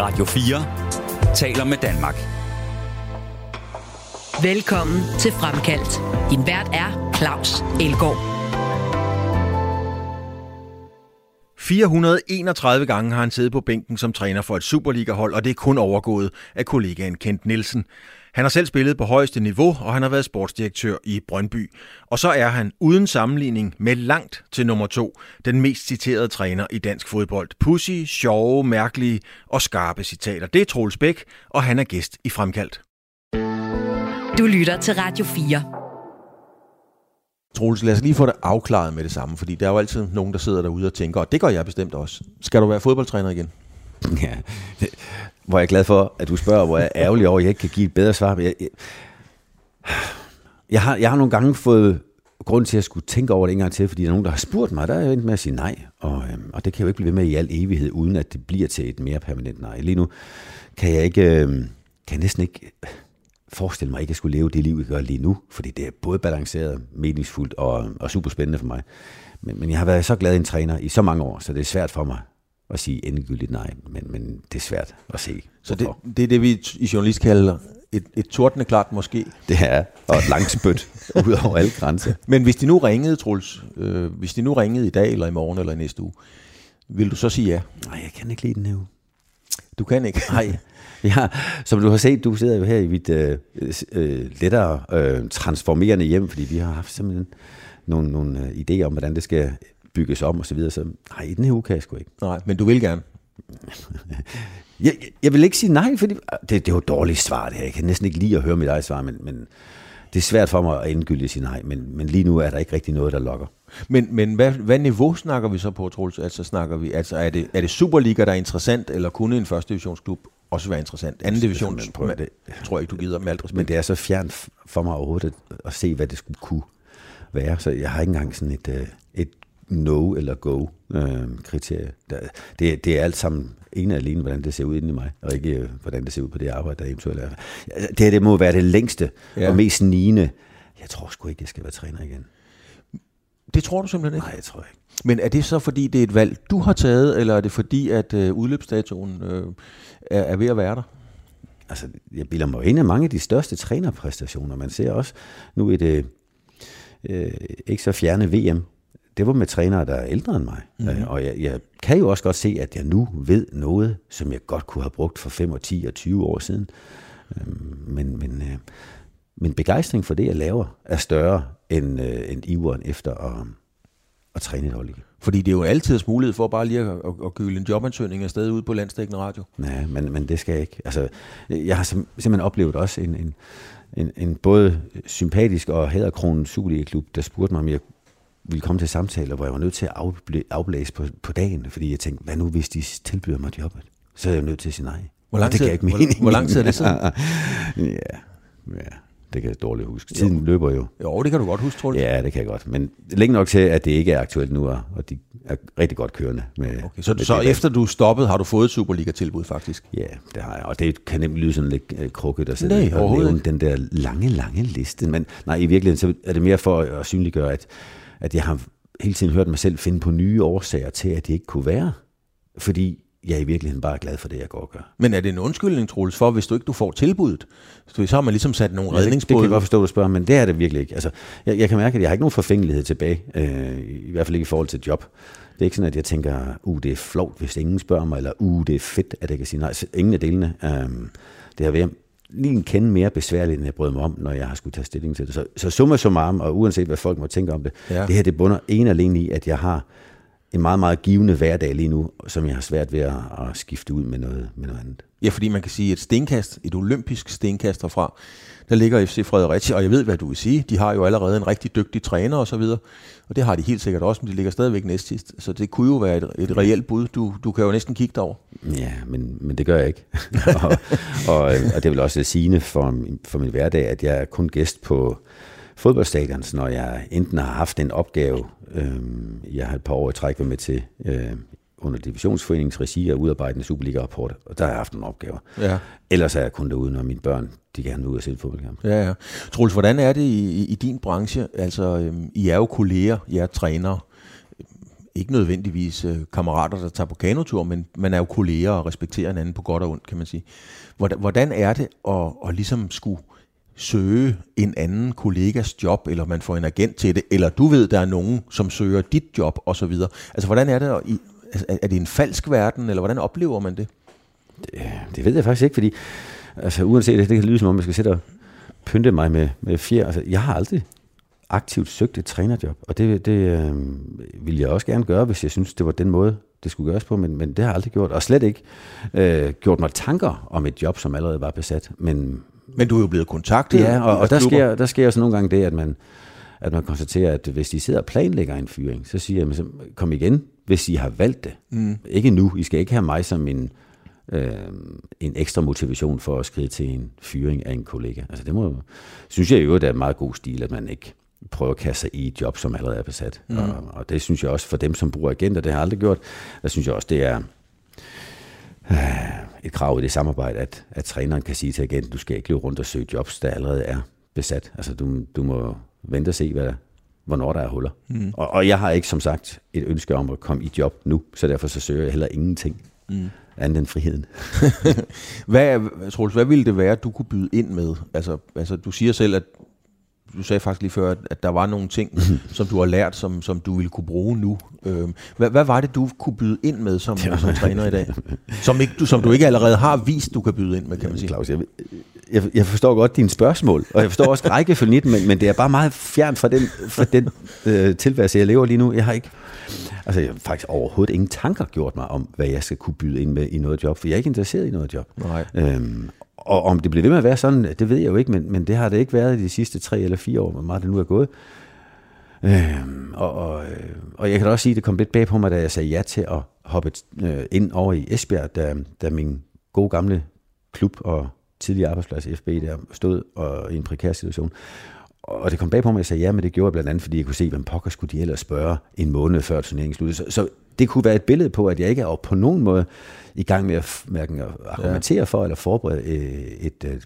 Radio 4 taler med Danmark. Velkommen til Fremkaldt. Din vært er Claus Elgaard. 431 gange har han siddet på bænken som træner for et Superliga-hold, og det er kun overgået af kollegaen Kent Nielsen. Han har selv spillet på højeste niveau, og han har været sportsdirektør i Brøndby. Og så er han uden sammenligning med langt til nummer to, den mest citerede træner i dansk fodbold. Pussy, sjove, mærkelige og skarpe citater. Det er Troels Bæk, og han er gæst i Fremkaldt. Du lytter til Radio 4. Troels, lad os lige få det afklaret med det samme, fordi der er jo altid nogen, der sidder derude og tænker, og det gør jeg bestemt også. Skal du være fodboldtræner igen? Ja, hvor jeg er glad for, at du spørger, hvor jeg er ærgerlig over, at jeg ikke kan give et bedre svar. Jeg, jeg, jeg, har, jeg har nogle gange fået grund til at skulle tænke over det en gang til, fordi der er nogen, der har spurgt mig, der er jeg endt med at sige nej. Og, øhm, og det kan jo ikke blive ved med i al evighed, uden at det bliver til et mere permanent nej. Lige nu kan jeg ikke, øhm, kan jeg næsten ikke forestille mig ikke at skulle leve det liv, jeg gør lige nu, fordi det er både balanceret, meningsfuldt og, og super spændende for mig. Men, men jeg har været så glad en træner i så mange år, så det er svært for mig at sige endegyldigt nej, men, men det er svært at se. Så det, det er det, vi i journalist kalder et, et tordende klart måske. Det er, og et langt spyt ud over alle grænser. Men hvis de nu ringede, Truls, øh, hvis de nu ringede i dag, eller i morgen, eller i næste uge, vil du så sige ja? Nej, jeg kan ikke lide den her uge. Du kan ikke? Nej. Ja, som du har set, du sidder jo her i mit øh, øh, lettere øh, transformerende hjem, fordi vi har haft simpelthen nogle, nogle øh, idéer om, hvordan det skal bygges om og så videre. Så nej, i den her uge kan jeg sgu ikke. Nej, men du vil gerne? jeg, jeg vil ikke sige nej, fordi det, det er jo et dårligt svar det her. Jeg kan næsten ikke lide at høre mit eget svar, men, men det er svært for mig at endegyldigt sige nej, men, men lige nu er der ikke rigtig noget, der lokker. Men, men hvad, hvad niveau snakker vi så på, Troels? Altså, snakker vi, altså er, det, er det Superliga, der er interessant, eller kunne en første divisionsklub også være interessant? Anden division, det, det, tror jeg ikke, du gider med alt respekt. Men det er så fjernt for mig overhovedet at, at se, hvad det skulle kunne være, så jeg har ikke engang sådan et, øh, et no eller go øh, kriterie. Det, det er alt sammen og alene, hvordan det ser ud inde i mig, og ikke øh, hvordan det ser ud på det arbejde, der eventuelt er. Det her, det må være det længste ja. og mest snigende. Jeg tror sgu ikke, jeg skal være træner igen. Det tror du simpelthen ikke? Nej, jeg tror ikke. Men er det så, fordi det er et valg, du har taget, eller er det fordi, at øh, udløbsdatoen øh, er, er ved at være der? Altså, jeg bilder mig ind af mange af de største trænerpræstationer. Man ser også nu et øh, ikke så fjerne VM, det var med trænere, der er ældre end mig. Mm-hmm. Og jeg, jeg kan jo også godt se, at jeg nu ved noget, som jeg godt kunne have brugt for 5 og 10 og 20 år siden. Øhm, men, men øh, min begejstring for det, jeg laver, er større end, øh, end iveren efter at, at træne et hold igen. Fordi det er jo altid mulighed for bare lige at, at, at køle en jobansøgning afsted ud på landstækkende radio. Nej, men, men det skal jeg ikke. Altså, jeg har simpelthen oplevet også en, en, en, en både sympatisk og hæderkronen Superliga-klub, der spurgte mig, om jeg ville komme til samtaler, hvor jeg var nødt til at afblæse på, på dagen, fordi jeg tænkte, hvad nu hvis de tilbyder mig jobbet? Så er jeg nødt til at sige nej. Hvor lang tid, det ikke hvor, hvor lang tid er det siden? ja, ja, det kan jeg dårligt huske. Tiden jo. løber jo. Jo, det kan du godt huske, tror jeg. Ja, det kan jeg godt. Men længe nok til, at det ikke er aktuelt nu, og de er rigtig godt kørende. Med, okay, så med så det, efter du stoppet, har du fået et Superliga-tilbud faktisk? Ja, det har jeg. Og det kan nemlig lyde sådan lidt uh, krukket at sætte nej, og nævne den der lange, lange liste. Men nej, i virkeligheden så er det mere for at synliggøre, at, at jeg har hele tiden hørt mig selv finde på nye årsager til, at det ikke kunne være. Fordi jeg er i virkeligheden bare glad for det, jeg går og gør. Men er det en undskyldning, Troels, for hvis du ikke du får tilbuddet? Så har man ligesom sat nogle ja, redningsbåde. Det, det kan jeg godt forstå, du spørger, men det er det virkelig ikke. Altså, jeg, jeg kan mærke, at jeg har ikke nogen forfængelighed tilbage, øh, i hvert fald ikke i forhold til job. Det er ikke sådan, at jeg tænker, uh, det er flovt, hvis ingen spørger mig, eller uh, det er fedt, at jeg kan sige nej. Ingen af delene. Øh, det har været lige en kende mere besværligt, end jeg brød mig om, når jeg har skulle tage stilling til det. Så, så summa summarum, og uanset hvad folk må tænke om det, ja. det her det bunder en alene i, at jeg har en meget, meget givende hverdag lige nu, som jeg har svært ved at, at skifte ud med noget, med noget andet. Ja, fordi man kan sige, et stenkast, et olympisk stenkast herfra, der ligger FC Fredericia, og jeg ved, hvad du vil sige, de har jo allerede en rigtig dygtig træner og så videre, og det har de helt sikkert også, men de ligger stadigvæk næstsidst, så det kunne jo være et, et reelt bud. Du, du kan jo næsten kigge derover. Ja, men, men det gør jeg ikke. og, og, og det vil også sigende for, for min hverdag, at jeg er kun gæst på fodboldstadion, når jeg enten har haft en opgave, øh, jeg har et par år i træk været med til øh, under divisionsforeningens regi at udarbejde en Superliga-rapport, og der har jeg haft nogle opgaver. Ja. Ellers er jeg kun derude, når mine børn de gerne vil ud og se fodboldkamp. Ja, ja. Troels, hvordan er det i, i din branche? Altså, øhm, I er jo kolleger, I er trænere. ikke nødvendigvis øh, kammerater, der tager på kanotur, men man er jo kolleger og respekterer hinanden på godt og ondt, kan man sige. Hvordan, hvordan er det at, at ligesom skulle søge en anden kollegas job, eller man får en agent til det, eller du ved, der er nogen, som søger dit job, og så videre. Altså, hvordan er det? At, altså, er det en falsk verden, eller hvordan oplever man det? Det, det ved jeg faktisk ikke, fordi altså, uanset det, det kan lyde som om, jeg skal sætte og pynte mig med, med fjer. Altså, jeg har aldrig aktivt søgt et trænerjob, og det, det øh, ville jeg også gerne gøre, hvis jeg synes, det var den måde, det skulle gøres på, men, men det har jeg aldrig gjort, og slet ikke øh, gjort mig tanker om et job, som allerede var besat. Men, men du er jo blevet kontaktet. Ja, og, og der, sker, der sker også nogle gange det, at man, at man konstaterer, at hvis de sidder og planlægger en fyring, så siger jeg, kom igen, hvis I har valgt det. Mm. Ikke nu, I skal ikke have mig som en, øh, en ekstra motivation for at skride til en fyring af en kollega. Altså det må, synes jeg jo, det er meget god stil, at man ikke prøve at kaste sig i et job, som allerede er besat. Mm. Og, og det synes jeg også for dem, som bruger agenter, det har jeg aldrig gjort, der synes jeg også, det er øh, et krav i det samarbejde, at, at træneren kan sige til agenten, du skal ikke løbe rundt og søge jobs, der allerede er besat. Altså du, du må vente og se, hvad, hvornår der er huller. Mm. Og, og jeg har ikke som sagt et ønske om at komme i job nu, så derfor så søger jeg heller ingenting. Mm andet end friheden. hvad, Troels, hvad ville det være, at du kunne byde ind med? Altså, altså, du siger selv, at du sagde faktisk lige før, at der var nogle ting, som du har lært, som, som du ville kunne bruge nu. Øhm, hvad, hvad var det, du kunne byde ind med som, som træner i dag? Som, ikke, du, som du ikke allerede har vist, du kan byde ind med, kan man sige? Claus, jeg, jeg, jeg forstår godt dine spørgsmål, og jeg forstår også rækkefølgen i men, men det er bare meget fjern fra den, fra den øh, tilværelse, jeg lever lige nu. Jeg har ikke, altså jeg har faktisk overhovedet ingen tanker gjort mig om, hvad jeg skal kunne byde ind med i noget job, for jeg er ikke interesseret i noget job. Nej. Øhm, og om det bliver ved med at være sådan, det ved jeg jo ikke, men, men det har det ikke været i de sidste tre eller fire år, hvor meget det nu er gået. Øhm, og, og, øh, og jeg kan da også sige, at det kom lidt bag på mig, da jeg sagde ja til at hoppe øh, ind over i Esbjerg, da, da min gode gamle klub og tidligere arbejdsplads FB der stod og, i en prekær situation. Og det kom bag på mig, at jeg sagde ja, men det gjorde jeg blandt andet, fordi jeg kunne se, hvem pokker skulle de ellers spørge en måned før turneringen sluttede. Så, så det kunne være et billede på, at jeg ikke er på nogen måde i gang med at, hverken at argumentere ja. for eller forberede øh, et, et,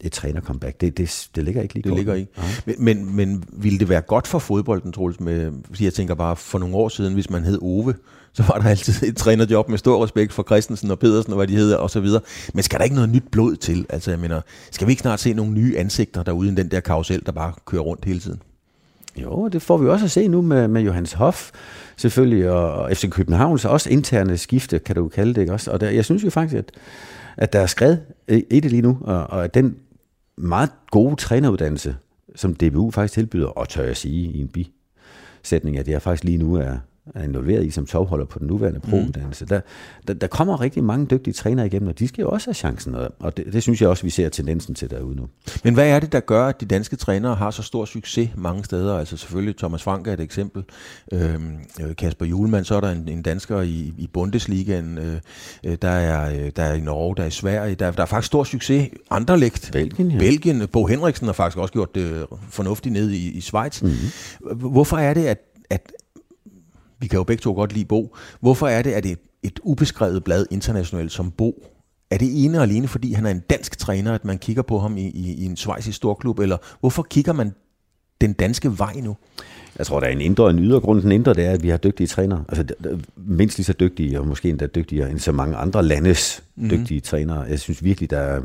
et træner-comeback. Det, det, det ligger ikke lige Det ligger ikke. Men, men, men ville det være godt for fodbolden, Troels, med, fordi jeg tænker bare, for nogle år siden, hvis man hed Ove, så var der altid et trænerjob med stor respekt for Christensen og Pedersen og hvad de hedder og så videre. Men skal der ikke noget nyt blod til? Altså jeg mener, skal vi ikke snart se nogle nye ansigter derude i den der karusel, der bare kører rundt hele tiden? Jo, det får vi også at se nu med, med Johannes Hoff selvfølgelig, og, FC Københavns også interne skifte, kan du kalde det, ikke også? Og der, jeg synes jo faktisk, at, at der er skred i det lige nu, og, og at den meget gode træneruddannelse, som DBU faktisk tilbyder, og tør jeg sige i en bi, sætning, at jeg faktisk lige nu er, er involveret i som tovholder på den nuværende mm. pro-uddannelse. Der, der, der kommer rigtig mange dygtige trænere igennem, og de skal jo også have chancen, og det, det synes jeg også, vi ser tendensen til derude nu. Men hvad er det, der gør, at de danske trænere har så stor succes mange steder? Altså selvfølgelig Thomas Frank er et eksempel, øhm, øh, Kasper Julemand, så er der en, en dansker i, i Bundesligaen, øh, øh der, er, øh, der er i Norge, der er i Sverige, der, der er faktisk stor succes. Anderlecht, Belgien, ja. Belgien, Bo Henriksen har faktisk også gjort det fornuftigt ned i, i Schweiz. Mm-hmm. Hvorfor er det, at, at vi kan jo begge to godt lide Bo. Hvorfor er det, at et, et ubeskrevet blad internationalt som Bo, er det ene og alene, fordi han er en dansk træner, at man kigger på ham i, i, i en svejsisk storklub, eller hvorfor kigger man den danske vej nu? Jeg tror, der er en indre og en ydre grund. Den indre, det er, at vi har dygtige trænere. Altså mindst lige så dygtige, og måske endda dygtigere end så mange andre landes mm-hmm. dygtige trænere. Jeg synes virkelig, der er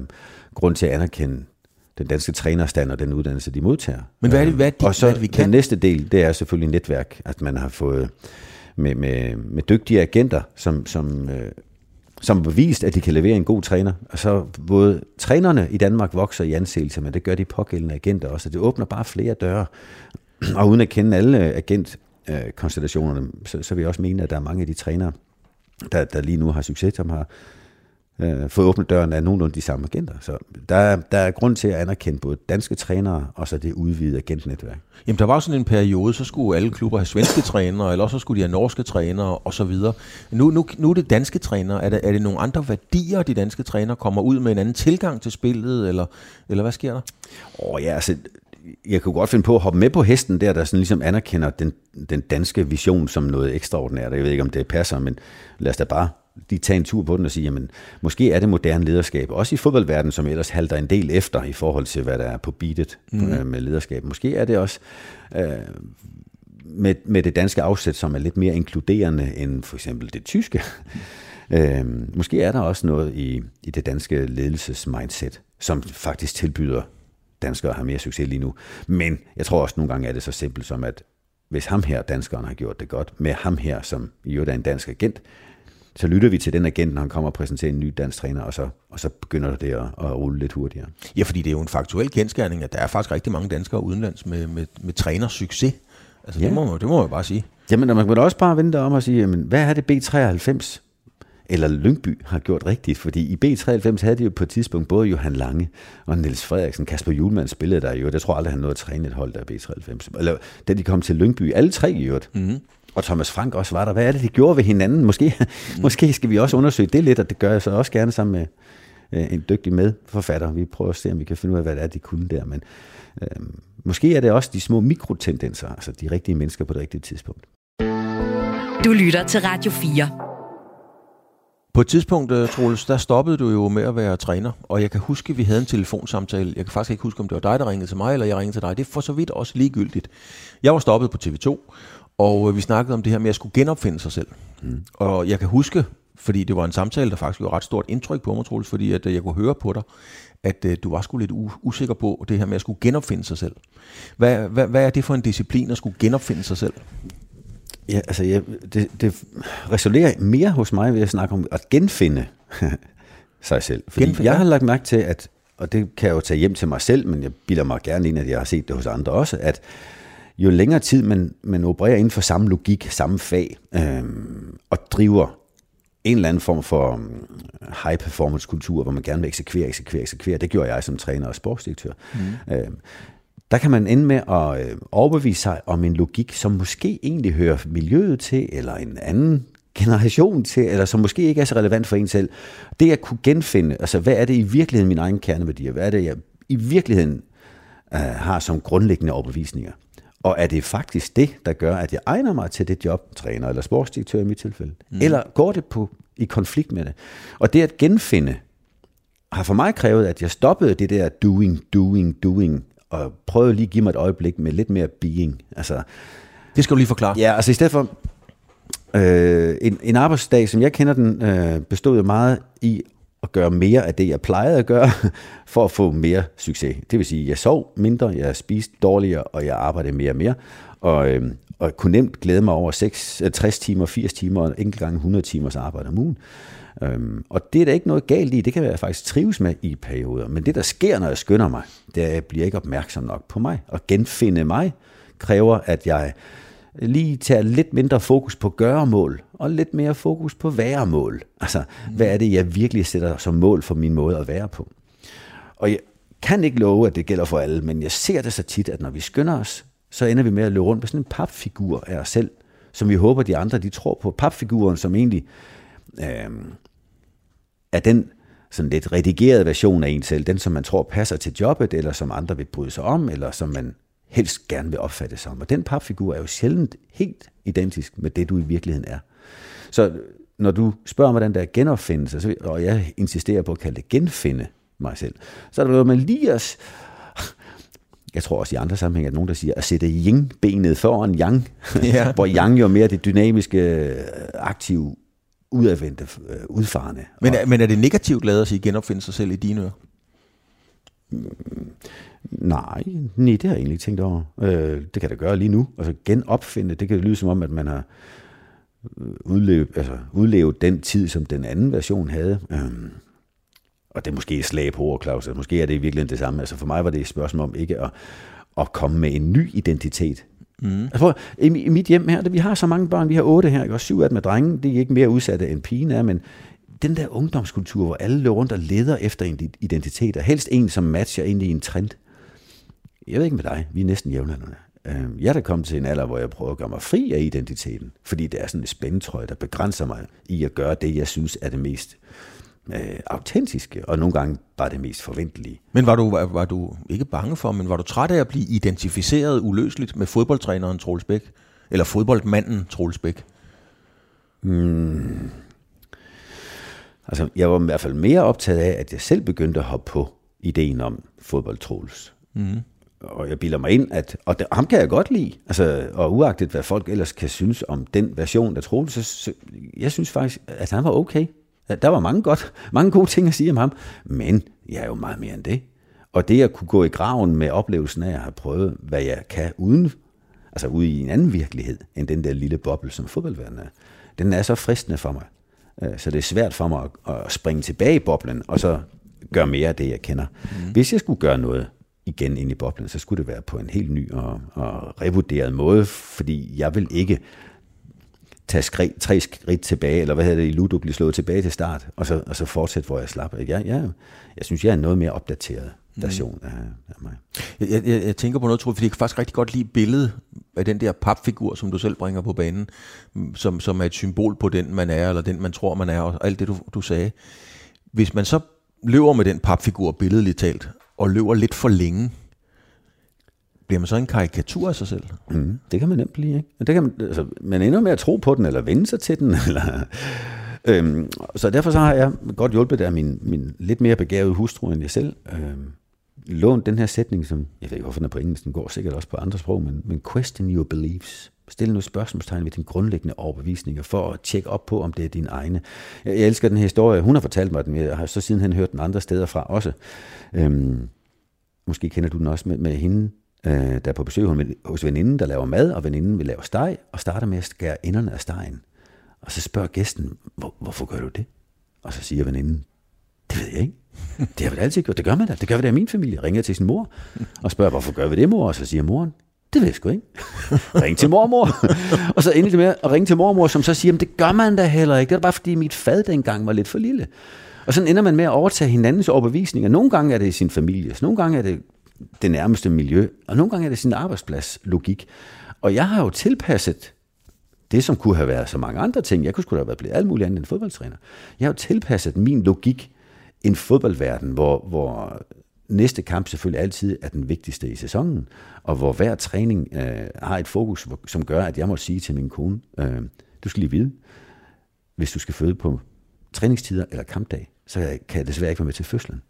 grund til at anerkende den danske trænerstand og den uddannelse, de modtager. Men hvad er det, hvad er det, og så hvad det, vi kan? den næste del, det er selvfølgelig netværk, at man har fået med, med, med dygtige agenter, som, som, øh, som har bevist, at de kan levere en god træner. Og så både trænerne i Danmark vokser i anseelse, men det gør de pågældende agenter også. Det åbner bare flere døre. Og uden at kende alle agentkonstellationerne, så, så vil jeg også mene, at der er mange af de trænere, der, der lige nu har succes, som har øh, fået åbnet døren af nogenlunde de samme agenter. Så der, der er grund til at anerkende både danske trænere og så det udvidede agentnetværk. Jamen der var sådan en periode, så skulle alle klubber have svenske trænere, eller så skulle de have norske trænere og så videre. Nu, nu, nu er det danske trænere. Er det, er det nogle andre værdier, de danske trænere kommer ud med en anden tilgang til spillet, eller, eller hvad sker der? Åh oh, ja, altså jeg kunne godt finde på at hoppe med på hesten der, der sådan ligesom anerkender den, den danske vision som noget ekstraordinært. Jeg ved ikke, om det passer, men lad os da bare de tage en tur på den og sige, jamen, måske er det moderne lederskab, også i fodboldverdenen, som ellers halter en del efter i forhold til, hvad der er på beatet mm. med lederskab. Måske er det også øh, med, med det danske afsæt, som er lidt mere inkluderende end for eksempel det tyske. øh, måske er der også noget i, i det danske ledelsesmindset, som faktisk tilbyder danskere at have mere succes lige nu. Men jeg tror også nogle gange er det så simpelt som, at hvis ham her, danskeren, har gjort det godt, med ham her, som i øvrigt er en dansk agent, så lytter vi til den agent, når han kommer og præsenterer en ny dansk træner, og så, og så begynder det at, at rulle lidt hurtigere. Ja, fordi det er jo en faktuel kendskærning, at der er faktisk rigtig mange danskere udenlands med, med, med trænersucces. Altså, ja. det, må man, det må man bare sige. Jamen, man kan da også bare vente om og sige, jamen, hvad er det B93 eller Lyngby har gjort rigtigt, fordi i B93 havde de jo på et tidspunkt både Johan Lange og Niels Frederiksen, Kasper Julemand spillede der jo, jeg tror aldrig, han nåede at træne et hold der B93, eller da de kom til Lyngby, alle tre i øvrigt. Mm-hmm. Og Thomas Frank også var der. Hvad er det, de gjorde ved hinanden? Måske, mm. måske skal vi også undersøge det lidt, og det gør jeg så også gerne sammen med øh, en dygtig medforfatter. Vi prøver at se, om vi kan finde ud af, hvad det er, de kunne der. Men øh, måske er det også de små mikrotendenser, altså de rigtige mennesker på det rigtige tidspunkt. Du lytter til Radio 4. På et tidspunkt, øh, Troels, der stoppede du jo med at være træner, og jeg kan huske, at vi havde en telefonsamtale. Jeg kan faktisk ikke huske, om det var dig, der ringede til mig, eller jeg ringede til dig. Det er for så vidt også ligegyldigt. Jeg var stoppet på TV2, og øh, vi snakkede om det her med at skulle genopfinde sig selv. Mm. Og jeg kan huske, fordi det var en samtale, der faktisk gjorde ret stort indtryk på mig, Troels, fordi at øh, jeg kunne høre på dig, at du var sgu lidt usikker på det her med at skulle genopfinde sig selv. Hvad, hvad, hvad er det for en disciplin at skulle genopfinde sig selv? Ja, altså jeg, det, det resonerer mere hos mig ved at snakke om at genfinde sig selv. Fordi genfinde, jeg har lagt mærke til, at, og det kan jeg jo tage hjem til mig selv, men jeg bilder mig gerne ind, at jeg har set det hos andre også, at jo længere tid man, man opererer inden for samme logik, samme fag, øhm, og driver en eller anden form for um, high performance kultur, hvor man gerne vil eksekvere, eksekvere, eksekvere. Det gjorde jeg som træner og sportsdirektør. Mm. Øhm, der kan man ende med at øh, overbevise sig om en logik, som måske egentlig hører miljøet til, eller en anden generation til, eller som måske ikke er så relevant for en selv. Det at kunne genfinde, altså hvad er det i virkeligheden min egen kerneværdier? Hvad er det, jeg i virkeligheden uh, har som grundlæggende overbevisninger? Og er det faktisk det, der gør, at jeg egner mig til det job, træner eller sportsdirektør i mit tilfælde? Mm. Eller går det på, i konflikt med det? Og det at genfinde har for mig krævet, at jeg stoppede det der doing, doing, doing, og prøve lige at give mig et øjeblik med lidt mere being. Altså, det skal du lige forklare. Ja, altså i stedet for øh, en, en arbejdsdag, som jeg kender den, øh, bestod jo meget i at gøre mere af det, jeg plejede at gøre, for at få mere succes. Det vil sige, at jeg sov mindre, jeg spiste dårligere, og jeg arbejdede mere og mere. Og, øh, og kunne nemt glæde mig over 6, 60 øh, timer, 80 timer og enkelt gange 100 timers arbejde om ugen. Øhm, og det er der ikke noget galt i, det kan jeg faktisk trives med i perioder. Men det, der sker, når jeg skynder mig, det er, at jeg bliver ikke opmærksom nok på mig. Og genfinde mig kræver, at jeg lige tager lidt mindre fokus på gøremål, og lidt mere fokus på væremål. Altså, hvad er det, jeg virkelig sætter som mål for min måde at være på? Og jeg kan ikke love, at det gælder for alle, men jeg ser det så tit, at når vi skynder os, så ender vi med at løbe rundt med sådan en papfigur af os selv, som vi håber, de andre de tror på. Papfiguren, som egentlig øh, er den sådan lidt redigerede version af en selv, den som man tror passer til jobbet, eller som andre vil bryde sig om, eller som man helst gerne vil opfatte som. Og den papfigur er jo sjældent helt identisk med det, du i virkeligheden er. Så når du spørger mig den der genopfindelse, og jeg insisterer på at kalde det genfinde mig selv, så er der noget, man lige at, jeg tror også i andre sammenhænge, at nogen, der siger, at sætte yin-benet foran yang, ja. hvor yang jo er mere det dynamiske, aktive udadvendte, øh, udfarende. Men, og, men er det negativt lavet at sige genopfinde sig selv i dine ører? Nej, nej, det har jeg egentlig ikke tænkt over. Øh, det kan det gøre lige nu. Altså genopfinde, det kan lyde som om, at man har øh, udlevet, altså, udlevet den tid, som den anden version havde. Øh, og det er måske slag på ord, Claus. Altså, måske er det i virkeligheden det samme. Altså for mig var det et spørgsmål om ikke at, at komme med en ny identitet. Mm. Altså, i, I mit hjem her, vi har så mange børn, vi har otte her, og syv af dem er drenge, de er ikke mere udsatte end pigen er, men den der ungdomskultur, hvor alle løber rundt og leder efter en identitet, og helst en, som matcher ind i en trend. Jeg ved ikke med dig, vi er næsten jævnaldrende. Øhm, jeg er da kommet til en alder, hvor jeg prøver at gøre mig fri af identiteten, fordi det er sådan en spændetrøje, der begrænser mig i at gøre det, jeg synes er det mest øh, autentiske, og nogle gange bare det mest forventelige. Men var du, var, var du ikke bange for, men var du træt af at blive identificeret uløseligt med fodboldtræneren Troels Bæk? Eller fodboldmanden Troels Bæk? Hmm. Altså, jeg var i hvert fald mere optaget af, at jeg selv begyndte at hoppe på ideen om fodbold Troels. Mm. Og jeg bilder mig ind, at, og det, ham kan jeg godt lide, altså, og uagtet hvad folk ellers kan synes om den version af Troels, så, så jeg synes faktisk, at han var okay. Der var mange, godt, mange gode ting at sige om ham, men jeg er jo meget mere end det. Og det at kunne gå i graven med oplevelsen af at have prøvet, hvad jeg kan uden, altså ude i en anden virkelighed, end den der lille boble, som fodboldverdenen er, den er så fristende for mig. Øh, så det er svært for mig at springe tilbage i boblen, og så gøre mere af det, jeg kender. Mm. Hvis jeg skulle gøre noget igen ind i boblen, så skulle det være på en helt ny og, og revurderet måde, fordi jeg vil ikke tage skri, tre skridt tilbage, eller hvad hedder det, i Ludo, blive slået tilbage til start, og så, og så fortsætte, hvor jeg slap. Jeg, jeg, jeg synes, jeg er noget mere opdateret version af, af mig. Jeg, jeg, jeg tænker på noget, tror jeg, fordi jeg kan faktisk rigtig godt lide billedet af den der papfigur, som du selv bringer på banen, som, som er et symbol på den, man er, eller den, man tror, man er, og alt det, du, du sagde. Hvis man så løber med den papfigur, billedligt talt, og løber lidt for længe, bliver man så en karikatur af sig selv? Mm, det kan man nemt blive, ikke? Det kan man, altså, man ender med at tro på den, eller vende sig til den, eller... Øhm, så derfor så har jeg godt hjulpet af min, min lidt mere begavede hustru end jeg selv. Øhm, lånt den her sætning, som, jeg ved ikke hvorfor den er på engelsk, den går sikkert også på andre sprog, men, men question your beliefs. Stil nu spørgsmålstegn ved dine grundlæggende overbevisninger, for at tjekke op på, om det er dine egne. Jeg, jeg elsker den her historie. Hun har fortalt mig den, jeg har så sidenhen hørt den andre steder fra også. Øhm, måske kender du den også med, med hende, øh, der er på besøg hos veninden, der laver mad, og veninden vil lave steg, og starter med at skære enderne af stegen. Og så spørger gæsten, Hvor, hvorfor gør du det? Og så siger veninden, det ved jeg ikke. Det har vi altid gjort. Det gør man da. Det gør vi da i min familie. Ringer til sin mor og spørger, hvorfor gør vi det, mor? Og så siger moren, det ved jeg sgu ikke. Ring til mormor. og så endelig med at ringe til mormor, som så siger, det gør man da heller ikke. Det er bare fordi mit fad dengang var lidt for lille. Og så ender man med at overtage hinandens overbevisninger. Nogle gange er det i sin familie, nogle gange er det det nærmeste miljø, og nogle gange er det sin arbejdsplads logik. Og jeg har jo tilpasset det, som kunne have været så mange andre ting. Jeg kunne sgu da have været blevet alt muligt andet end fodboldtræner. Jeg har jo tilpasset min logik en fodboldverden, hvor, hvor næste kamp selvfølgelig altid er den vigtigste i sæsonen, og hvor hver træning øh, har et fokus, som gør, at jeg må sige til min kone, øh, du skal lige vide, hvis du skal føde på træningstider eller kampdag, så kan jeg desværre ikke være med til fødslen.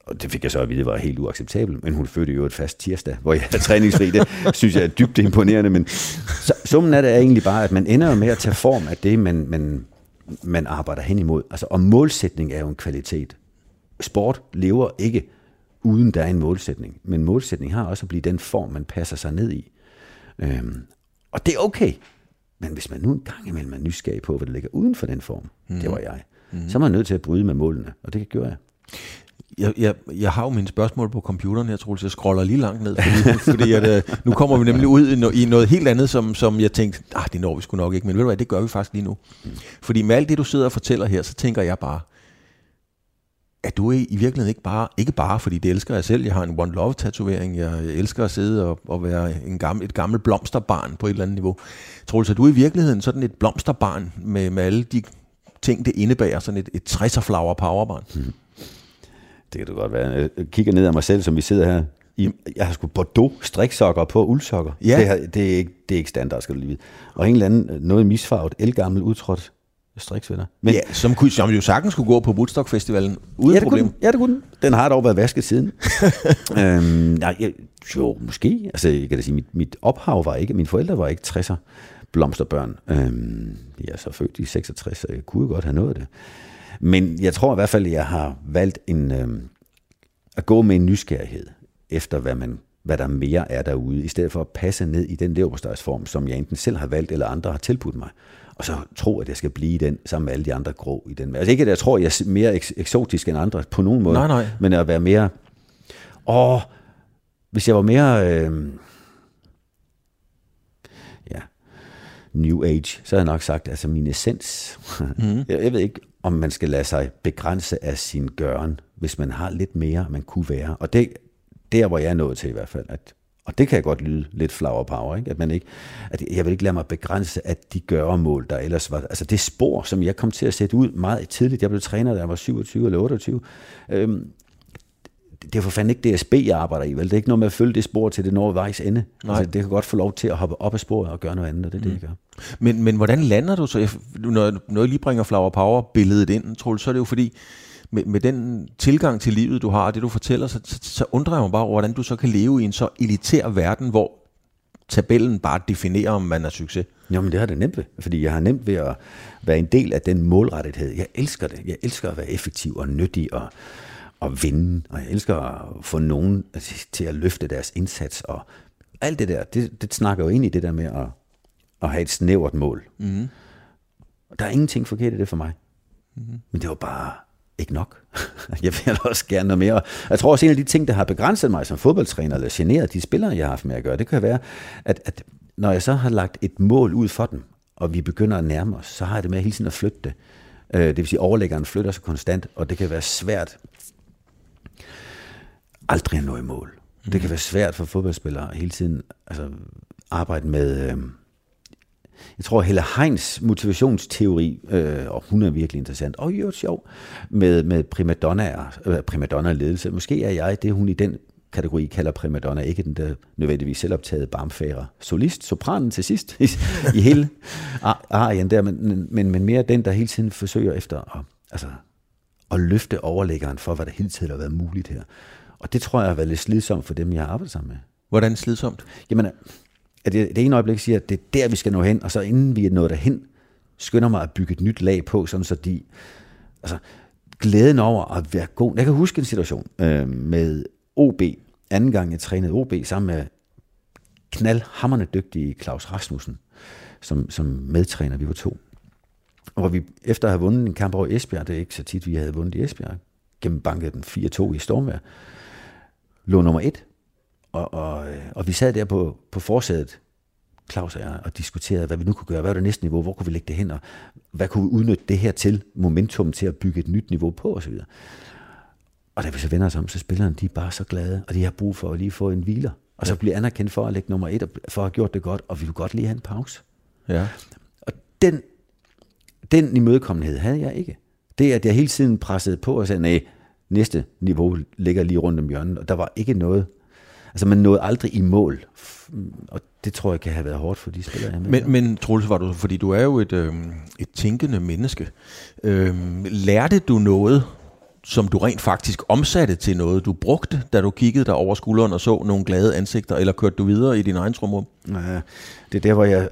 Og det fik jeg så at vide, var helt uacceptabelt, men hun fødte jo et fast tirsdag, hvor jeg er træningsfri. Det synes jeg er dybt imponerende, men så, summen af det er egentlig bare, at man ender med at tage form af det, man, man, man arbejder hen imod. Altså, og målsætning er jo en kvalitet. Sport lever ikke uden der er en målsætning, men målsætning har også at blive den form, man passer sig ned i. Øhm, og det er okay, men hvis man nu en gang imellem er nysgerrig på, hvad der ligger uden for den form, mm. det var jeg, mm. så er man nødt til at bryde med målene, og det gør jeg jeg, jeg, jeg har jo mine spørgsmål på computeren, jeg tror, jeg scroller lige langt ned, fordi, fordi at, øh, nu kommer vi nemlig ud i, no, i noget helt andet, som, som jeg tænkte, ah, det når vi sgu nok ikke, men ved du hvad, det gør vi faktisk lige nu. Fordi med alt det, du sidder og fortæller her, så tænker jeg bare, at du i virkeligheden ikke bare, ikke bare fordi det elsker jeg selv, jeg har en One Love tatovering, jeg elsker at sidde og, og være en gammel, et gammelt blomsterbarn på et eller andet niveau. Troels, at du i virkeligheden sådan et blomsterbarn med, med alle de ting, det indebærer, sådan et, et 60'er flower powerbarn. Mm. Det kan det godt være. Jeg kigger ned af mig selv, som vi sidder her. I, jeg har sgu Bordeaux striksokker på uldsokker. Ja. Det, her, det, er ikke, det er ikke standard, skal du lige vide. Og en eller anden, noget misfarvet, elgammel udtrådt striksvenner. Men, ja, som, kunne, som jo sagtens skulle gå på Woodstock Festivalen uden ja, problem. ja, det kunne den. Den har dog været vasket siden. øhm, nej, jo, måske. Altså, jeg kan da sige, mit, mit ophav var ikke, mine forældre var ikke 60'er blomsterbørn. Øhm, jeg er så født i 66, så jeg kunne godt have nået det. Men jeg tror i hvert fald, at jeg har valgt en, øh, at gå med en nysgerrighed efter, hvad, man, hvad der mere er derude, i stedet for at passe ned i den leverpostejsform, som jeg enten selv har valgt, eller andre har tilbudt mig. Og så tro, at jeg skal blive den, sammen med alle de andre grå i den. Altså ikke, at jeg tror, at jeg er mere eks- eksotisk end andre på nogen måde, nej, nej. men at være mere... Åh, hvis jeg var mere... Øh, ja, New Age, så har jeg nok sagt, altså min essens. Mm. jeg, jeg ved ikke, om man skal lade sig begrænse af sin gøren, hvis man har lidt mere, man kunne være. Og det der, hvor jeg er nået til i hvert fald, at og det kan jeg godt lyde lidt flower power, ikke? At, man ikke, at jeg vil ikke lade mig begrænse af de gøremål, der ellers var. Altså det spor, som jeg kom til at sætte ud meget tidligt. Jeg blev træner, da jeg var 27 eller 28. Øhm, det er for fanden ikke DSB, jeg arbejder i, vel? Det er ikke noget med at følge det spor til det når vejs ende. Nej. Altså, det kan godt få lov til at hoppe op af sporet og gøre noget andet, og det er mm. det, jeg gør. Men, men hvordan lander du så, når, når jeg lige bringer Flower Power-billedet ind, tror du, så er det jo fordi, med, med den tilgang til livet, du har, og det du fortæller, så, så, så undrer jeg mig bare over, hvordan du så kan leve i en så elitær verden, hvor tabellen bare definerer, om man er succes. Jo, men det har det nemt ved, fordi jeg har nemt ved at være en del af den målrettethed. Jeg elsker det. Jeg elsker at være effektiv og nyttig og, og vinde, og jeg elsker at få nogen til at løfte deres indsats, og alt det der, det, det snakker jo ind i det der med at, at have et snævert mål. Mm. Der er ingenting forkert i det for mig. Mm. Men det var bare ikke nok. jeg vil også gerne noget mere. Jeg tror også, en af de ting, der har begrænset mig som fodboldtræner, eller generet de spillere, jeg har haft med at gøre, det kan være, at, at når jeg så har lagt et mål ud for dem, og vi begynder at nærme os, så har jeg det med hele tiden at flytte det. Øh, det vil sige, at overlæggeren flytter sig konstant, og det kan være svært aldrig at nå i mål. Mm. Det kan være svært for fodboldspillere hele tiden altså, arbejde med... Øh, jeg tror, Helle Heins motivationsteori, øh, og hun er virkelig interessant, og jo sjov, med, med primadonna, øh, primadonna-ledelse. Måske er jeg det, hun i den kategori kalder primadonna, ikke den der nødvendigvis selvoptaget barmfære solist, sopranen til sidst i, i hele arien der, men, men, men mere den, der hele tiden forsøger efter at, altså, at løfte overlæggeren for, hvad der hele tiden har været muligt her. Og det tror jeg har været lidt slidsomt for dem, jeg har arbejdet sammen med. Hvordan slidsomt? Jamen, at det, det ene øjeblik siger, at det er der, vi skal nå hen, og så inden vi er nået derhen, skynder mig at bygge et nyt lag på, sådan så de, altså, glæden over at være god. Jeg kan huske en situation øh, med OB, anden gang jeg trænede OB, sammen med knaldhammerne dygtige Claus Rasmussen, som, som medtræner, vi var to. Og hvor vi efter at have vundet en kamp over Esbjerg, det er ikke så tit, vi havde vundet i Esbjerg, gennem banket den 4-2 i stormvær, lå nummer et. Og, og, og vi sad der på, på forsædet, Claus og jeg, og diskuterede, hvad vi nu kunne gøre, hvad var det næste niveau, hvor kunne vi lægge det hen, og hvad kunne vi udnytte det her til, momentum til at bygge et nyt niveau på osv. Og da vi så vender os om, så spillerne, de er bare så glade, og de har brug for at lige få en hviler. Og så blive anerkendt for at lægge nummer et, og for at have gjort det godt, og vi vil godt lige have en pause. Ja. Og den, den imødekommenhed havde jeg ikke. Det, at jeg hele tiden pressede på og sagde, nej, næste niveau ligger lige rundt om hjørnet, og der var ikke noget. Altså, man nåede aldrig i mål, og det tror jeg kan have været hårdt for de spillere. Jeg men, men Troels, var du, fordi du er jo et, øh, et tænkende menneske. Øh, lærte du noget som du rent faktisk omsatte til noget, du brugte, da du kiggede der over skulderen og så nogle glade ansigter, eller kørte du videre i din egen trumrum? Ja, det er der, hvor jeg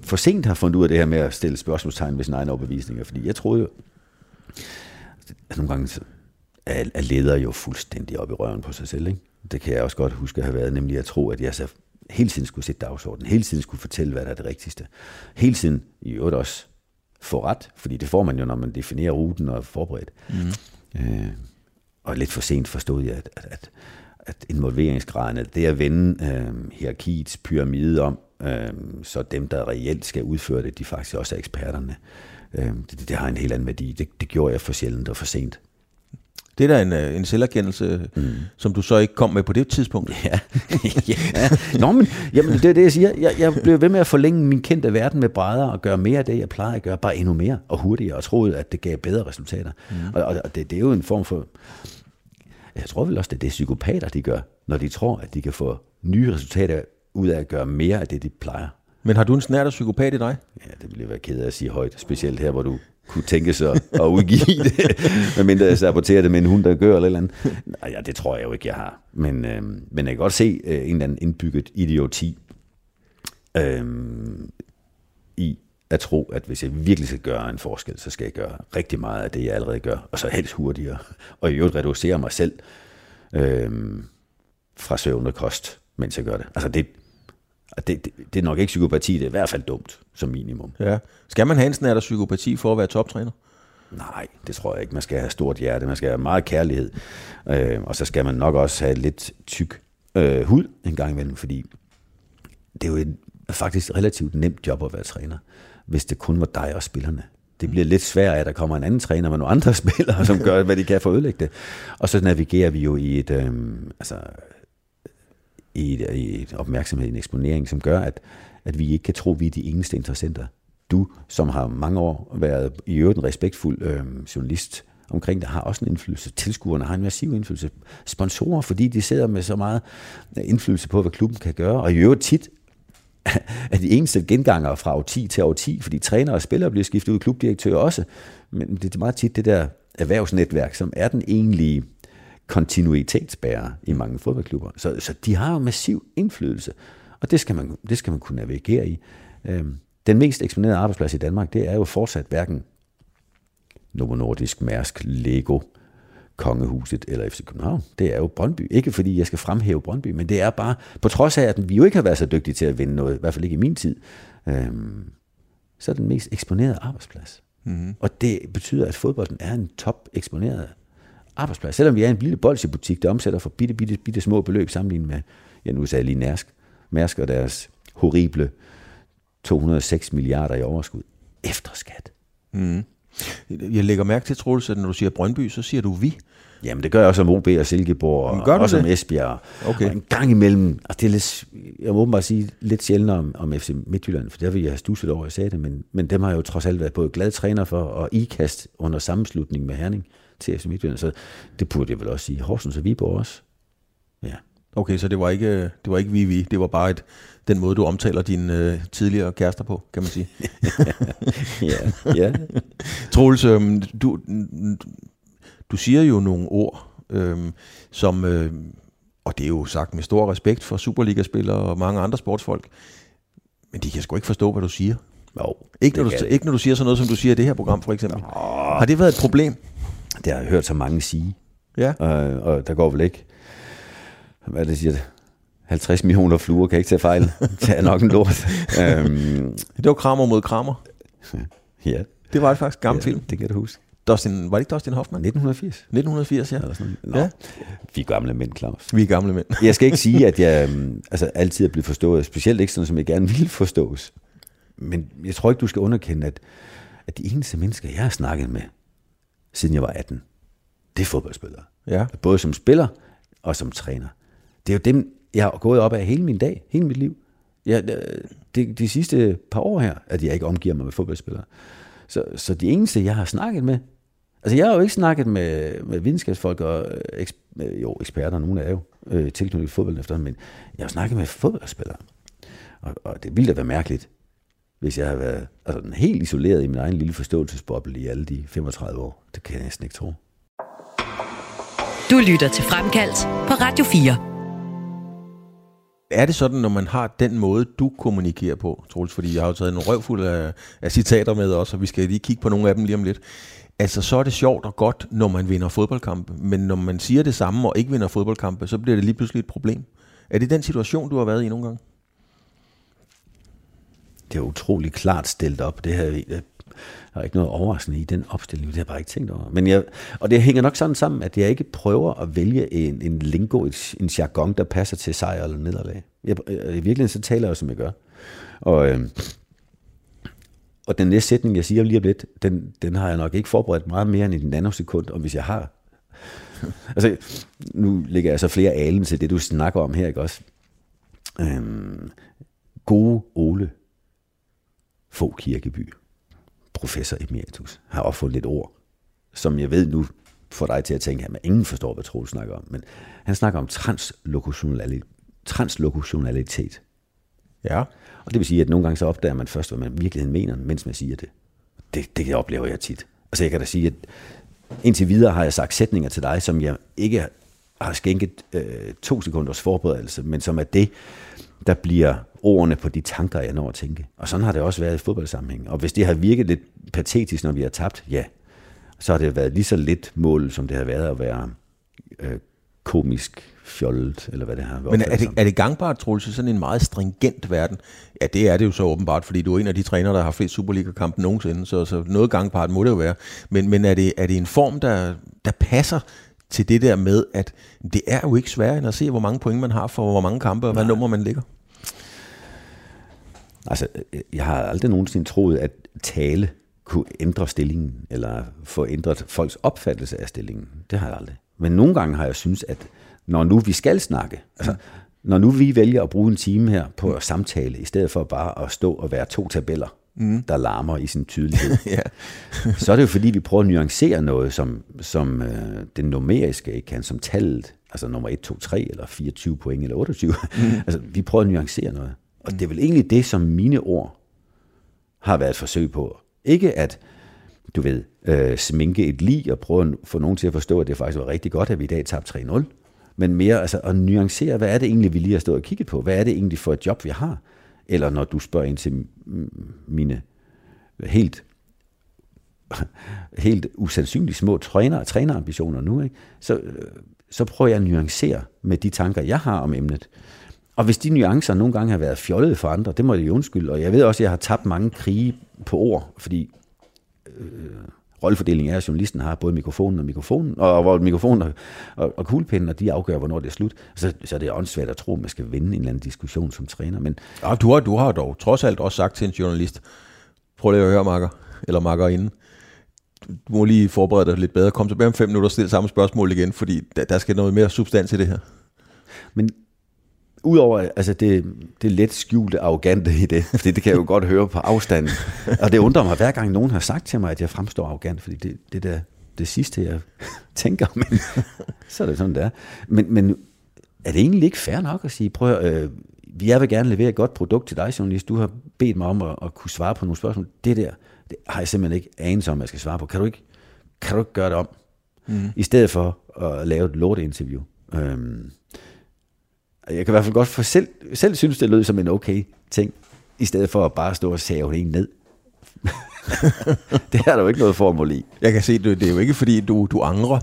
for sent har fundet ud af det her med at stille spørgsmålstegn ved sin egen overbevisninger, fordi jeg troede jo, at nogle gange er leder jo fuldstændig op i røven på sig selv. Ikke? Det kan jeg også godt huske at have været, nemlig at tro, at jeg så hele tiden skulle sætte dagsordenen, hele tiden skulle fortælle, hvad der er det rigtigste. Hele tiden i øvrigt også få ret, fordi det får man jo, når man definerer ruten og er forberedt. Mm. Øh, og lidt for sent forstod jeg, at, at, at, at involveringsgraden, at det at vende øh, hierarkiets pyramide om, øh, så dem, der reelt skal udføre det, de faktisk også er eksperterne. Øh, det, det har en helt anden værdi. Det, det gjorde jeg for sjældent og for sent. Det er da en, øh, en selverkendelse, mm. som du så ikke kom med på det tidspunkt. Ja. ja. Nå, men jamen, det er det, jeg siger. Jeg, jeg blev ved med at forlænge min kendte verden med brædder og gøre mere af det, jeg plejer at gøre, bare endnu mere og hurtigere, og troede, at det gav bedre resultater. Mm. Og, og det, det er jo en form for... Jeg tror vel også, det er det psykopater, de gør, når de tror, at de kan få nye resultater ud af at gøre mere af det, de plejer. Men har du en snært af psykopat i dig? Ja, det ville jeg være ked af at sige højt, specielt her, hvor du kunne tænke sig at udgive det, medmindre jeg saboterer det med en hund, der gør eller eller andet. Nej, ja, det tror jeg jo ikke, jeg har. Men, øh, men jeg kan godt se øh, en eller anden indbygget idioti øh, i at tro, at hvis jeg virkelig skal gøre en forskel, så skal jeg gøre rigtig meget af det, jeg allerede gør, og så helst hurtigere. Og i øvrigt reducere mig selv øh, fra søvn og kost, mens jeg gør det. Altså det, det, det, det er nok ikke psykopati, det er i hvert fald dumt, som minimum. Ja. Skal man have en snært psykopati for at være toptræner? Nej, det tror jeg ikke. Man skal have stort hjerte, man skal have meget kærlighed, øh, og så skal man nok også have lidt tyk øh, hud en gang imellem, fordi det er jo et, faktisk et relativt nemt job at være træner, hvis det kun var dig og spillerne. Det bliver lidt svært, at der kommer en anden træner med nogle andre spillere, som gør, hvad de kan for at ødelægge det. Og så navigerer vi jo i et, øh, altså, i et, i et opmærksomhed, en eksponering, som gør, at, at vi ikke kan tro, at vi er de eneste interessenter. Du, som har mange år været i øvrigt en respektfuld øh, journalist omkring der har også en indflydelse. Tilskuerne har en massiv indflydelse. Sponsorer, fordi de sidder med så meget øh, indflydelse på, hvad klubben kan gøre, og i øvrigt tit er de eneste genganger fra år 10 til år 10, fordi trænere og spillere bliver skiftet ud, klubdirektører også. Men det er meget tit det der erhvervsnetværk, som er den egentlige kontinuitetsbærer i mange fodboldklubber. Så, så de har jo massiv indflydelse, og det skal man, det skal man kunne navigere i. Øhm, den mest eksponerede arbejdsplads i Danmark, det er jo fortsat hverken Novo Nordisk, Mærsk, Lego, Kongehuset eller FC København. Det er jo Brøndby. Ikke fordi jeg skal fremhæve Brøndby, men det er bare, på trods af, at vi jo ikke har været så dygtige til at vinde noget, i hvert fald ikke i min tid, øhm, så er den mest eksponerede arbejdsplads. Mm-hmm. Og det betyder, at fodbolden er en top eksponeret arbejdsplads. Selvom vi er en lille bolsjebutik, der omsætter for bitte, bitte, bitte små beløb sammenlignet med, ja nu sagde jeg lige Mærsk, Mærsk og deres horrible 206 milliarder i overskud efter skat. Mm. Jeg lægger mærke til, Troels, at når du siger Brøndby, så siger du vi. Jamen, det gør jeg også som OB og Silkeborg, og også som Esbjerg. Okay. Og en gang imellem, og det er lidt, jeg må bare sige lidt sjældent om, om FC Midtjylland, for der vil jeg have stusset over, at jeg sagde det, men, men dem har jeg jo trods alt været både glad træner for, og ikast under sammenslutning med Herning til FC Midtjylland, så det burde jeg vel også sige. Horsens og Viborg også. Ja. Okay, så det var ikke, det var ikke vi, vi. Det var bare et, den måde, du omtaler dine øh, tidligere kærester på, kan man sige. ja, ja. Troels, øh, du, du siger jo nogle ord, øh, som, øh, og det er jo sagt med stor respekt for Superliga-spillere og mange andre sportsfolk, men de kan sgu ikke forstå, hvad du siger. Jo, ikke, når du, ikke når du siger sådan noget, som du siger i det her program, for eksempel. Nå. Har det været et problem? Det har jeg hørt så mange sige. Ja. Og, og der går vel ikke, hvad det siger, 50 millioner fluer kan ikke tage fejl. Det er nok en lort. um, det var Kramer mod Kramer. ja. Det var faktisk en gammel ja, film. Det kan du huske. Dustin, var det ikke Dustin Hoffman? 1980. 1980, ja. Eller sådan noget. ja. Vi er gamle mænd, Claus. Vi er gamle mænd. jeg skal ikke sige, at jeg altså, altid er blevet forstået, specielt ikke sådan, som jeg gerne ville forstås. Men jeg tror ikke, du skal underkende, at, at de eneste mennesker, jeg har snakket med, siden jeg var 18, det er fodboldspillere. Ja. Både som spiller og som træner. Det er jo dem, jeg har gået op af hele min dag, hele mit liv. Jeg, de, de sidste par år her, at jeg ikke omgiver mig med fodboldspillere. Så, så de eneste, jeg har snakket med, altså jeg har jo ikke snakket med, med videnskabsfolk og eks, jo, eksperter, nogle er jo øh, tilknyttet fodbold efterhånden, men jeg har snakket med fodboldspillere. Og, og det ville da være mærkeligt, hvis jeg har været altså, helt isoleret i min egen lille forståelsesboble i alle de 35 år. Det kan jeg næsten ikke tro. Du lytter til Fremkaldt på Radio 4. Er det sådan, når man har den måde, du kommunikerer på, Troels, fordi jeg har jo taget en røvfuld af, af citater med også, og vi skal lige kigge på nogle af dem lige om lidt. Altså, så er det sjovt og godt, når man vinder fodboldkampe, men når man siger det samme og ikke vinder fodboldkampe, så bliver det lige pludselig et problem. Er det den situation, du har været i nogle gange? Det er utroligt klart stillet op. Det her, der er ikke noget overraskende i den opstilling, det har jeg bare ikke tænkt over. Men jeg, og det hænger nok sådan sammen, at jeg ikke prøver at vælge en, en lingo, en jargon, der passer til sejr eller nederlag. Jeg, I virkeligheden så taler jeg, som jeg gør. Og, øh, og den næste sætning, jeg siger lige om lidt, den, den har jeg nok ikke forberedt meget mere end en nanosekund, og hvis jeg har... altså, nu lægger jeg så flere alen til det, du snakker om her, ikke også? Øhm, gode Ole få Kirkeby professor emeritus, har opfundet et ord, som jeg ved nu får dig til at tænke, at ingen forstår, hvad Troels snakker om. Men han snakker om translokutionalitet. translokutionalitet. Ja. Og det vil sige, at nogle gange så opdager man først, hvad man virkeligheden mener, mens man siger det. Det, det oplever jeg tit. Altså jeg kan da sige, at indtil videre har jeg sagt sætninger til dig, som jeg ikke har skænket øh, to sekunders forberedelse, men som er det, der bliver ordene på de tanker, jeg når at tænke. Og sådan har det også været i fodboldsammenhæng. Og hvis det har virket lidt patetisk, når vi har tabt, ja, så har det været lige så lidt mål, som det har været at være øh, komisk fjollet, eller hvad det har været. Men er det, er det gangbart, Troels, i sådan en meget stringent verden? Ja, det er det jo så åbenbart, fordi du er en af de trænere, der har flest Superliga-kampe nogensinde, så, så noget gangbart må det jo være. Men, men er, det, er det en form, der, der passer til det der med, at det er jo ikke sværere end at se, hvor mange point man har for hvor mange kampe, og hvad nummer man ligger? Altså, jeg har aldrig nogensinde troet, at tale kunne ændre stillingen, eller få ændret folks opfattelse af stillingen. Det har jeg aldrig. Men nogle gange har jeg synes, at når nu vi skal snakke, altså, når nu vi vælger at bruge en time her på at samtale, i stedet for bare at stå og være to tabeller, mm. der larmer i sin tydelighed, ja. så er det jo fordi, vi prøver at nuancere noget, som, som øh, den numeriske ikke kan, som tallet, altså nummer 1, 2, 3, eller 24 point, eller 28. Mm. altså, vi prøver at nuancere noget. Og det er vel egentlig det, som mine ord har været et forsøg på. Ikke at, du ved, øh, sminke et lig og prøve at få nogen til at forstå, at det faktisk var rigtig godt, at vi i dag tabte 3-0. Men mere altså, at nuancere, hvad er det egentlig, vi lige har stået og kigget på? Hvad er det egentlig for et job, vi har? Eller når du spørger ind til mine helt helt usandsynligt små træner, trænerambitioner nu, ikke? Så, øh, så prøver jeg at nuancere med de tanker, jeg har om emnet. Og hvis de nuancer nogle gange har været fjollede for andre, det må jeg jo undskylde. Og jeg ved også, at jeg har tabt mange krige på ord, fordi øh, rollefordelingen er, at journalisten har både mikrofonen og mikrofonen, og hvor mikrofonen og, og, og kuglepinden, og de afgør, hvornår det er slut. Så, så er det åndssvagt at tro, at man skal vinde en eller anden diskussion som træner. Men, ja, du, har, du har dog trods alt også sagt til en journalist, prøv lige at høre, Marker, eller Marker inden, du må lige forberede dig lidt bedre. Kom tilbage om fem minutter og stille samme spørgsmål igen, fordi der, der skal noget mere substans i det her. Men Udover altså det, det let skjulte arrogante i det, fordi det kan jeg jo godt høre på afstanden. Og det undrer mig hver gang nogen har sagt til mig, at jeg fremstår arrogant, fordi det, det der det sidste, jeg tænker, men så er det sådan, det er. Men, men er det egentlig ikke fair nok at sige, prøv at, øh, jeg vil gerne levere et godt produkt til dig, journalist. Du har bedt mig om at, at kunne svare på nogle spørgsmål. Det der, det har jeg simpelthen ikke anelse om, jeg skal svare på. Kan du ikke, kan du ikke gøre det om? Mm. I stedet for at lave et lorteinterview. Øhm, jeg kan i hvert fald godt for selv, selv synes, det lød som en okay ting, i stedet for at bare stå og save en ned. det er der jo ikke noget formål i. Jeg kan se, det, det er jo ikke fordi, du, du angrer.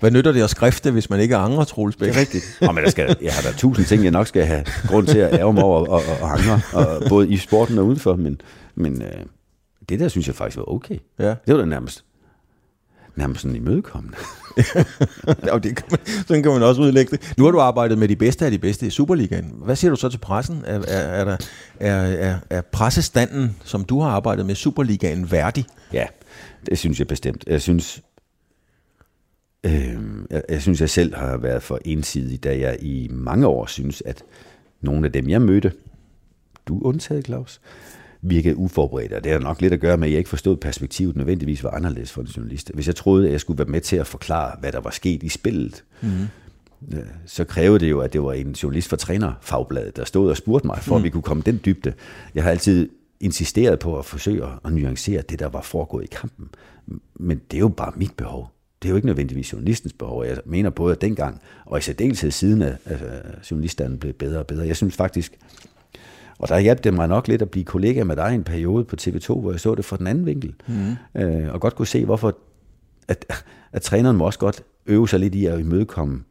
Hvad nytter det at skrifte, hvis man ikke angrer, Troels Bæk? Det er rigtigt. Oh, men der skal, jeg har der tusind ting, jeg nok skal have grund til at ærge mig over og, og, og angre, og både i sporten og udenfor, men, men øh, det der synes jeg faktisk var okay. Ja. Det var da nærmest, nærmest sådan imødekommende. ja, det kan man, sådan kan man også udlægge det. Nu har du arbejdet med de bedste af de bedste i Superligaen. Hvad siger du så til pressen? Er, er, er, der, er, er, er pressestanden, som du har arbejdet med Superligaen, værdig? Ja, det synes jeg bestemt. Jeg synes, øh, jeg, jeg synes, jeg selv har været for ensidig, da jeg i mange år synes, at nogle af dem, jeg mødte, du undtaget, Claus, virkede uforberedt, og det har nok lidt at gøre med, at jeg ikke forstod, perspektivet nødvendigvis var anderledes for en journalist. Hvis jeg troede, at jeg skulle være med til at forklare, hvad der var sket i spillet, mm. så krævede det jo, at det var en journalist fra Trænerfagbladet, der stod og spurgte mig, for mm. at vi kunne komme den dybde. Jeg har altid insisteret på at forsøge at nuancere det, der var foregået i kampen. Men det er jo bare mit behov. Det er jo ikke nødvendigvis journalistens behov. Jeg mener både dengang, og i særdeleshed siden, at journalisterne blev bedre og bedre. Jeg synes faktisk, og der hjalp det mig nok lidt at blive kollega med dig en periode på TV2, hvor jeg så det fra den anden vinkel. Mm. Øh, og godt kunne se, hvorfor at, at træneren må også godt øve sig lidt i at imødekomme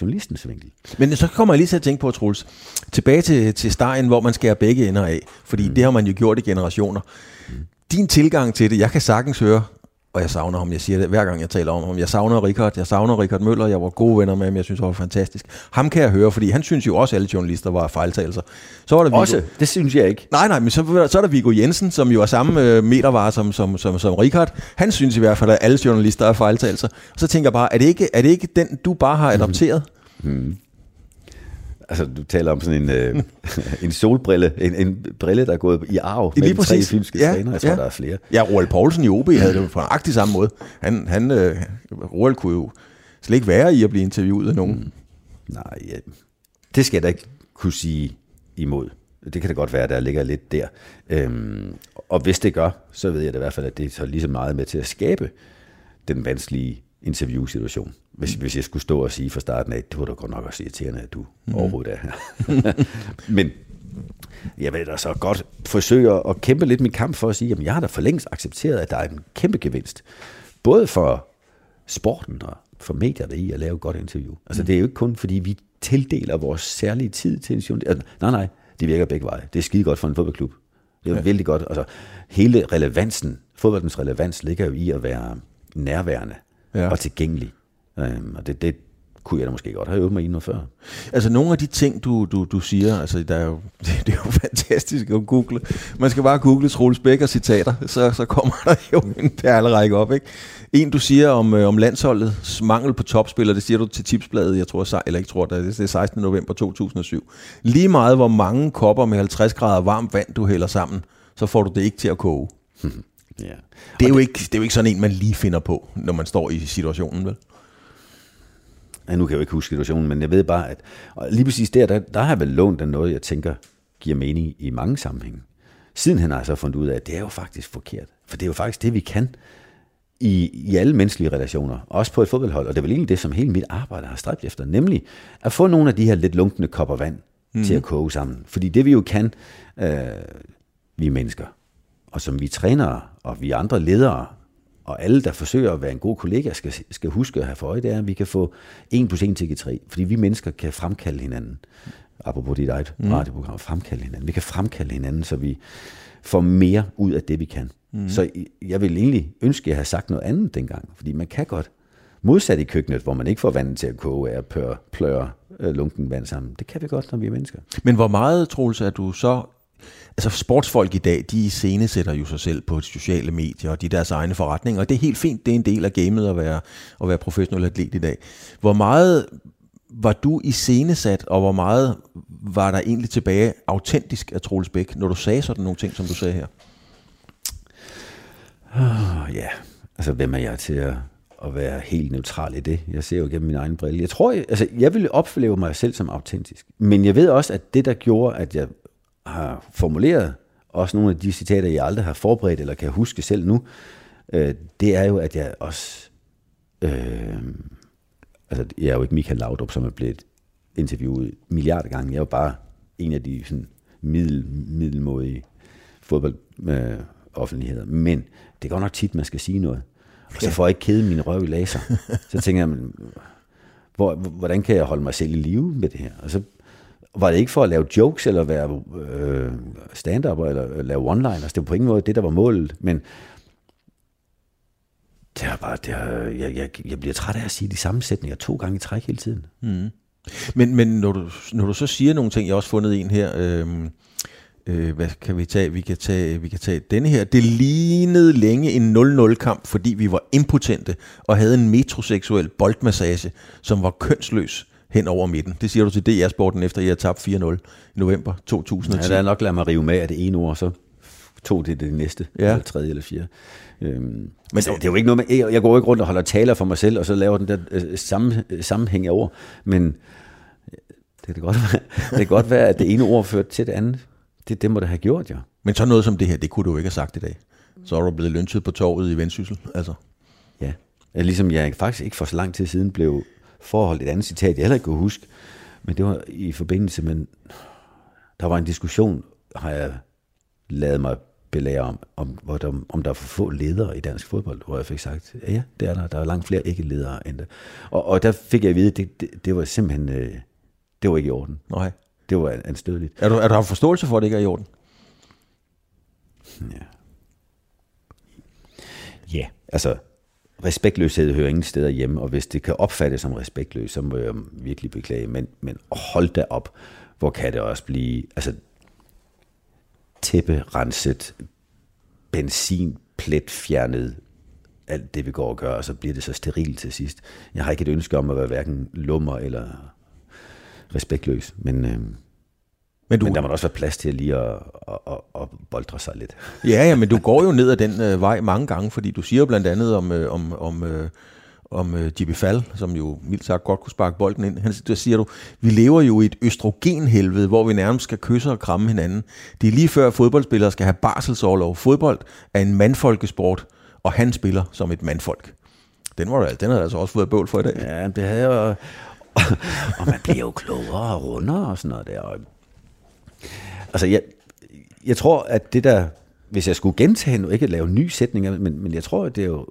journalistens vinkel. Men så kommer jeg lige til at tænke på, Troels, tilbage til, til stegen, hvor man skærer begge ender af, fordi mm. det har man jo gjort i generationer. Mm. Din tilgang til det, jeg kan sagtens høre, og jeg savner ham. Jeg siger det hver gang, jeg taler om ham. Jeg savner Richard. Jeg savner Richard Møller. Jeg var gode venner med ham. Jeg synes, han var fantastisk. Ham kan jeg høre, fordi han synes jo også, at alle journalister var fejltagelser. Så var der Viggo. Også? Det synes jeg ikke. Nej, nej, men så, så er der Viggo Jensen, som jo er samme øh, metervare som, som, som, som Richard. Han synes i hvert fald, at alle journalister er fejltagelser. Og så tænker jeg bare, er det ikke, er det ikke den, du bare har adopteret? Mm. Mm. Altså, du taler om sådan en, øh, en solbrille, en, en brille, der er gået i arv med Lige tre fynske ja, træner. Jeg tror, ja. der er flere. Ja, Roald Poulsen i OB havde det på nøjagtig samme måde. Han, han, øh, Roald kunne jo slet ikke være i at blive interviewet af nogen. Mm. Nej, ja. det skal jeg da ikke kunne sige imod. Det kan da godt være, at der ligger lidt der. Øhm, og hvis det gør, så ved jeg da i hvert fald, at det er så lige så meget med til at skabe den vanskelige interviewsituation. Hvis, mm. hvis jeg skulle stå og sige fra starten af, det var da godt nok også irriterende, at du mm. overhovedet er her. Men jeg vil da så godt forsøge at kæmpe lidt min kamp for at sige, at jeg har da for længst accepteret, at der er en kæmpe gevinst. Både for sporten og for medierne i at lave et godt interview. Altså mm. det er jo ikke kun, fordi vi tildeler vores særlige tid til en journalist. Altså, nej, nej, det virker begge veje. Det er skide godt for en fodboldklub. Det er ja. vældig godt. Altså, hele relevansen, fodboldens relevans ligger jo i at være nærværende ja. og tilgængelig. Øhm, og det, det kunne jeg da måske godt have øvet mig i noget før. Altså nogle af de ting, du, du, du siger, altså der er jo, det, det er jo fantastisk at google. Man skal bare google Troels Bækker citater, så, så kommer der jo en perlerække op. Ikke? En, du siger om, øh, om landsholdets mangel på topspillere, det siger du til Tipsbladet, jeg tror, eller ikke tror, det er 16. november 2007. Lige meget, hvor mange kopper med 50 grader varmt vand, du hælder sammen, så får du det ikke til at koge. Ja. Det, er jo det, ikke, det er jo ikke sådan en, man lige finder på, når man står i situationen, vel? Ja, nu kan jeg jo ikke huske situationen, men jeg ved bare, at lige præcis der, der, der har jeg vel lånt af noget, jeg tænker giver mening i mange sammenhænge. Siden han har så fundet ud af, at det er jo faktisk forkert. For det er jo faktisk det, vi kan. i, i alle menneskelige relationer, også på et fodboldhold, og det er vel egentlig det, som hele mit arbejde har stræbt efter, nemlig at få nogle af de her lidt lunkne kopper vand mm. til at koge sammen. Fordi det vi jo kan, øh, vi mennesker, og som vi trænere, og vi andre ledere, og alle, der forsøger at være en god kollega, skal, skal huske at have for øje, det er, at vi kan få 1 plus 1 til 3, fordi vi mennesker kan fremkalde hinanden. Apropos dit eget mm. radioprogram, fremkalde hinanden. Vi kan fremkalde hinanden, så vi får mere ud af det, vi kan. Mm. Så jeg vil egentlig ønske, at jeg havde sagt noget andet dengang, fordi man kan godt, modsat i køkkenet, hvor man ikke får vandet til at koge af at pløre, pløre øh, lunken vand sammen. Det kan vi godt, når vi er mennesker. Men hvor meget, Troels, er du så altså sportsfolk i dag, de scenesætter jo sig selv på sociale medier, og de deres egne forretninger, og det er helt fint, det er en del af gamet at være, at være professionel atlet i dag. Hvor meget var du i scenesat, og hvor meget var der egentlig tilbage autentisk af Troels Bæk, når du sagde sådan nogle ting, som du sagde her? Oh, ja, altså hvem er jeg til at, at være helt neutral i det? Jeg ser jo gennem min egen brille. Jeg tror, jeg, altså jeg ville opleve mig selv som autentisk. Men jeg ved også, at det, der gjorde, at jeg har formuleret også nogle af de citater, jeg aldrig har forberedt eller kan huske selv nu, øh, det er jo, at jeg også... Øh, altså, jeg er jo ikke Michael Laudrup, som er blevet interviewet milliarder gange. Jeg er jo bare en af de sådan, middel, middelmådige fodboldoffentligheder. Øh, Men det går nok tit, man skal sige noget. Og så får jeg ikke kede min røv i laser. Så tænker jeg, hvor, hvordan kan jeg holde mig selv i live med det her? Og så var det ikke for at lave jokes, eller være øh, stand-up, eller øh, lave one-liners. Altså, det var på ingen måde det, der var målet. Men det er bare, det er, jeg, jeg, jeg bliver træt af at sige de samme sætninger to gange i træk hele tiden. Mm. Men, men når, du, når du så siger nogle ting, jeg har også fundet en her, øh, øh, hvad kan vi tage? Vi kan tage, vi kan tage denne her. Det lignede længe en 0-0-kamp, fordi vi var impotente og havde en metroseksuel boldmassage, som var kønsløs hen over midten. Det siger du til DR-sporten, efter I har tabt 4-0 i november 2010. Ja, der er nok lade mig rive med af det ene ord, så tog det det næste, ja. eller tredje eller fjerde. Øhm, men det, det er jo ikke noget med, jeg går ikke rundt og holder taler for mig selv, og så laver den der øh, samme, sammenhæng af ord, men det kan godt være, det kan godt være, at det ene ord ført til det andet. Det, det må det have gjort, ja. Men så noget som det her, det kunne du ikke have sagt i dag. Så er du blevet lynchet på torvet i Vendsyssel, altså. Ja, ligesom jeg faktisk ikke for så lang tid siden blev forholdt et andet citat, jeg heller ikke kunne huske, men det var i forbindelse med, der var en diskussion, har jeg lavet mig belære om, om, hvor der, om der er for få ledere i dansk fodbold, hvor jeg fik sagt, ja, ja det er der, der er langt flere ikke-ledere end det. Og, og der fik jeg at vide, det, det, det var simpelthen, øh, det var ikke i orden. Nej. Det var anstødeligt. Er du, er du har forståelse for, at det ikke er i orden? Ja. Ja, altså, respektløshed hører ingen steder hjemme, og hvis det kan opfattes som respektløs, så må jeg virkelig beklage. Men, men hold da op, hvor kan det også blive, altså tæpperenset, benzin, plet fjernet, alt det vi går og gør, og så bliver det så sterilt til sidst. Jeg har ikke et ønske om at være hverken lummer eller respektløs, men, øh, men, du, men der må også være plads til lige at, at, at, at boldre sig lidt. Ja, ja, men du går jo ned ad den øh, vej mange gange, fordi du siger jo blandt andet om, øh, om, om, øh, om øh, Jimmy Fall, som jo mildt sagt godt kunne sparke bolden ind. Han, der siger du, vi lever jo i et østrogenhelvede, hvor vi nærmest skal kysse og kramme hinanden. Det er lige før fodboldspillere skal have barselsårlov. Fodbold er en mandfolkesport, og han spiller som et mandfolk. Den, var den havde altså også fået bøvl for i dag. Ja, det havde jo... og man bliver jo klogere og rundere og sådan noget der. Og Altså, jeg, jeg tror, at det der, hvis jeg skulle gentage nu, ikke at lave nye sætninger, men, men jeg tror, at det er jo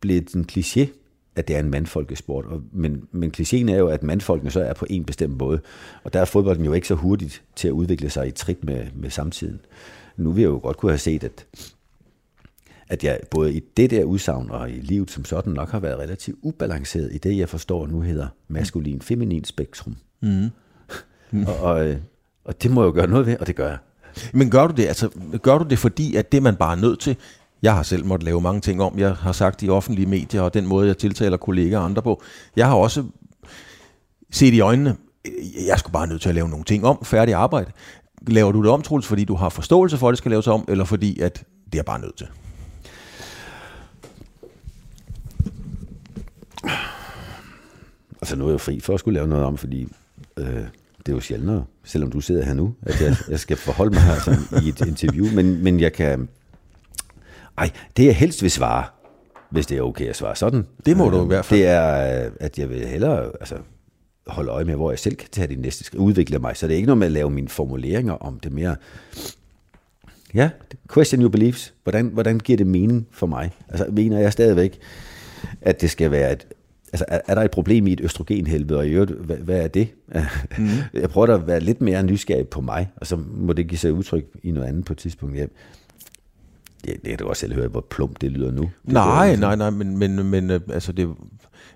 blevet en kliché, at det er en mandfolkesport. Og, men, men klichéen er jo, at mandfolkene så er på en bestemt måde. Og der er fodbolden jo ikke så hurtigt til at udvikle sig i trit med, med samtiden. Nu vil jeg jo godt kunne have set, at, at jeg både i det der udsagn og i livet som sådan nok har været relativt ubalanceret i det, jeg forstår nu hedder maskulin-feminin spektrum. Mm. og, og, og det må jeg jo gøre noget ved, og det gør jeg. Men gør du det, altså, gør du det fordi, at det man bare er nødt til, jeg har selv måttet lave mange ting om, jeg har sagt i offentlige medier, og den måde, jeg tiltaler kolleger og andre på. Jeg har også set i øjnene, jeg skulle bare nødt til at lave nogle ting om, færdig arbejde. Laver du det om, Troels, fordi du har forståelse for, at det skal laves om, eller fordi, at det er bare nødt til? Altså nu er jeg fri for at skulle lave noget om, fordi øh, det er jo sjældnere, selvom du sidder her nu, at jeg, jeg skal forholde mig her sådan, i et interview, men, men jeg kan... Ej, det jeg helst vil svare, hvis det er okay at svare sådan. Det må du i Øh, hvert fald. Det er, øh, at jeg vil hellere altså, holde øje med, hvor jeg selv kan tage de næste skridt, udvikle mig. Så det er ikke noget med at lave mine formuleringer om det mere. Ja, question your beliefs. Hvordan, hvordan giver det mening for mig? Altså, mener jeg stadigvæk, at det skal være et, Altså, er, er der et problem i et østrogenhelvede, og i øvrigt, hvad, hvad er det? Mm. Jeg prøver at være lidt mere nysgerrig på mig, og så må det give sig udtryk i noget andet på et tidspunkt. Ja, det, det kan du også selv høre, hvor plumpt det lyder nu. Det Nej, nej, nej, men, men, men øh, altså det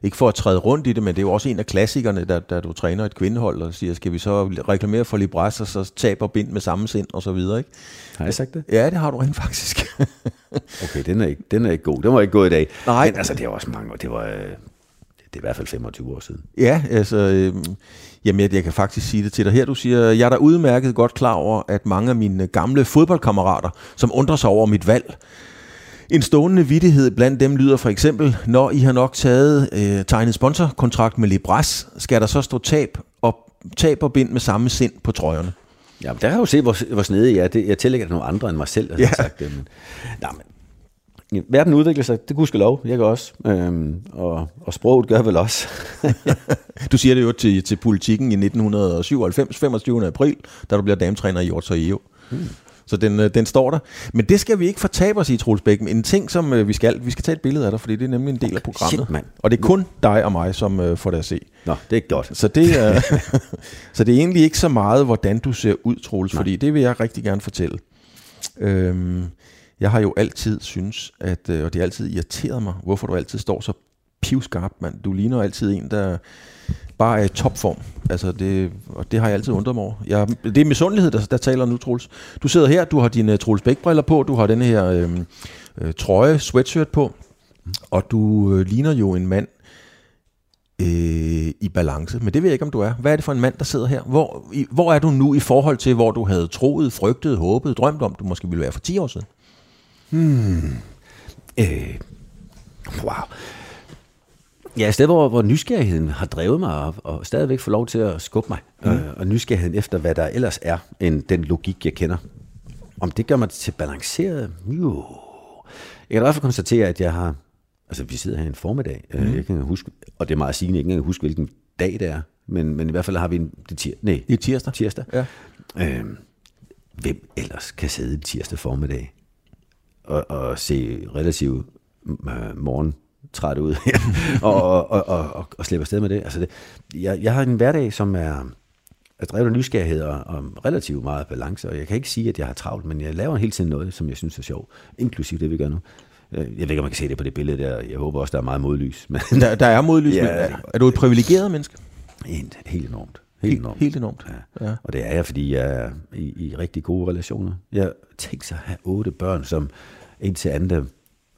ikke for at træde rundt i det, men det er jo også en af klassikerne, da, da du træner et kvindehold og siger, skal vi så reklamere for Libras, og så taber bind med samme sind og så videre, ikke? Har jeg sagt det? Ja, det har du rent faktisk. Okay, den er ikke, den er ikke god. Den var ikke god i dag. Nej. Men altså, det var også mange år. Det var, øh, det er i hvert fald 25 år siden. ja, altså, øh, jamen jeg, jeg kan faktisk sige det til dig her. Du siger, jeg er da udmærket godt klar over, at mange af mine gamle fodboldkammerater, som undrer sig over mit valg, En stående vittighed blandt dem lyder for eksempel, når I har nok taget øh, tegnet sponsorkontrakt med Libras, skal der så stå tab og tab og bind med samme sind på trøjerne. Ja, men der kan du se, hvor, hvor snedig jeg er. Det, jeg tillægger det nogle andre end mig selv, der Ja. har sagt det. Men, nej, men, ja, verden udvikler sig, det kunne lov, jeg kan også. Øhm, og, og sproget gør vel også. Du siger det jo til, til politikken i 1997, 25. april, da du bliver dametræner i Hjorts og EU. Hmm. Så den, øh, den står der. Men det skal vi ikke fortabe os i, Troels Bæk. En ting, som øh, vi skal, vi skal tage et billede af dig, fordi det er nemlig en del af programmet. Shit, mand. Og det er kun dig og mig, som øh, får det at se. Nå, det er godt. Så det, er, så det er egentlig ikke så meget, hvordan du ser ud, Troels, fordi det vil jeg rigtig gerne fortælle. Øhm, jeg har jo altid synes, at, øh, og det har altid irriteret mig, hvorfor du altid står så pivskarp, mand. Du ligner altid en, der bare er i topform. Altså det, og det har jeg altid undret mig over. Jeg, det er misundelighed, der, der taler nu, Troels. Du sidder her, du har dine Troels Bæk-briller på, du har den her øh, øh, trøje, sweatshirt på, og du øh, ligner jo en mand, øh, i balance. Men det ved jeg ikke, om du er. Hvad er det for en mand, der sidder her? Hvor, i, hvor er du nu i forhold til, hvor du havde troet, frygtet, håbet, drømt om, du måske ville være for 10 år siden? Øh, wow. Ja, et sted, hvor, hvor nysgerrigheden har drevet mig, og, og stadigvæk får lov til at skubbe mig. Mm. Øh, og nysgerrigheden efter, hvad der ellers er, end den logik, jeg kender. Om det gør mig til balanceret? Jo. Jeg kan i hvert fald konstatere, at jeg har... Altså, vi sidder her en formiddag. Mm. Jeg kan huske, og det er meget sigende, jeg kan ikke huske, hvilken dag det er. Men, men i hvert fald har vi en... Det tir, nej, Det er tirsdag. tirsdag. Ja. Øh, hvem ellers kan sidde tirsdag formiddag og, og se relativt øh, morgen træt ud og, og, og, og, og, slippe afsted med det. Altså det jeg, jeg har en hverdag, som er, er drevet af nysgerrighed og, og relativt meget balance, og jeg kan ikke sige, at jeg har travlt, men jeg laver hele tiden noget, som jeg synes er sjovt, inklusiv det, vi gør nu. Øh, Jeg ved ikke, om man kan se det på det billede der. Jeg håber også, der er meget modlys, men Der, der er modlys. Ja. men Er, er du et privilegeret menneske? helt, helt enormt. Helt Helt, enormt. helt enormt. Ja. Ja. ja. Og det er jeg, fordi jeg er i, i rigtig gode relationer. Jeg tænker sig at have otte børn, som en til anden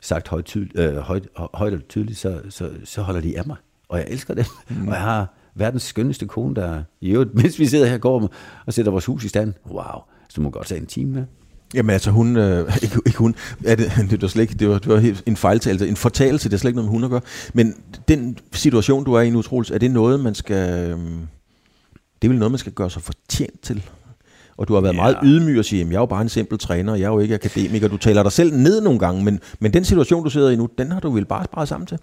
sagt højt, tydel, øh, højt, højt og tydeligt, så, så, så holder de af mig. Og jeg elsker dem. Mm. Og jeg har verdens skønneste kone, der i øvrigt, mens vi sidder her går og sætter vores hus i stand. Wow, så må godt tage en time med. Jamen altså hun, øh, ikke, ikke hun, er det, det var slet ikke, det var, det var helt en fejltagelse, en fortalelse, det er slet ikke noget med hun at gøre. Men den situation, du er i nu, Troels, er det noget, man skal, øh, det er vel noget, man skal gøre sig fortjent til? Og du har været ja. meget ydmyg og sige, at jeg er jo bare en simpel træner, jeg er jo ikke akademiker. Du taler dig selv ned nogle gange, men, men den situation, du sidder i nu, den har du vel bare sparet sammen til?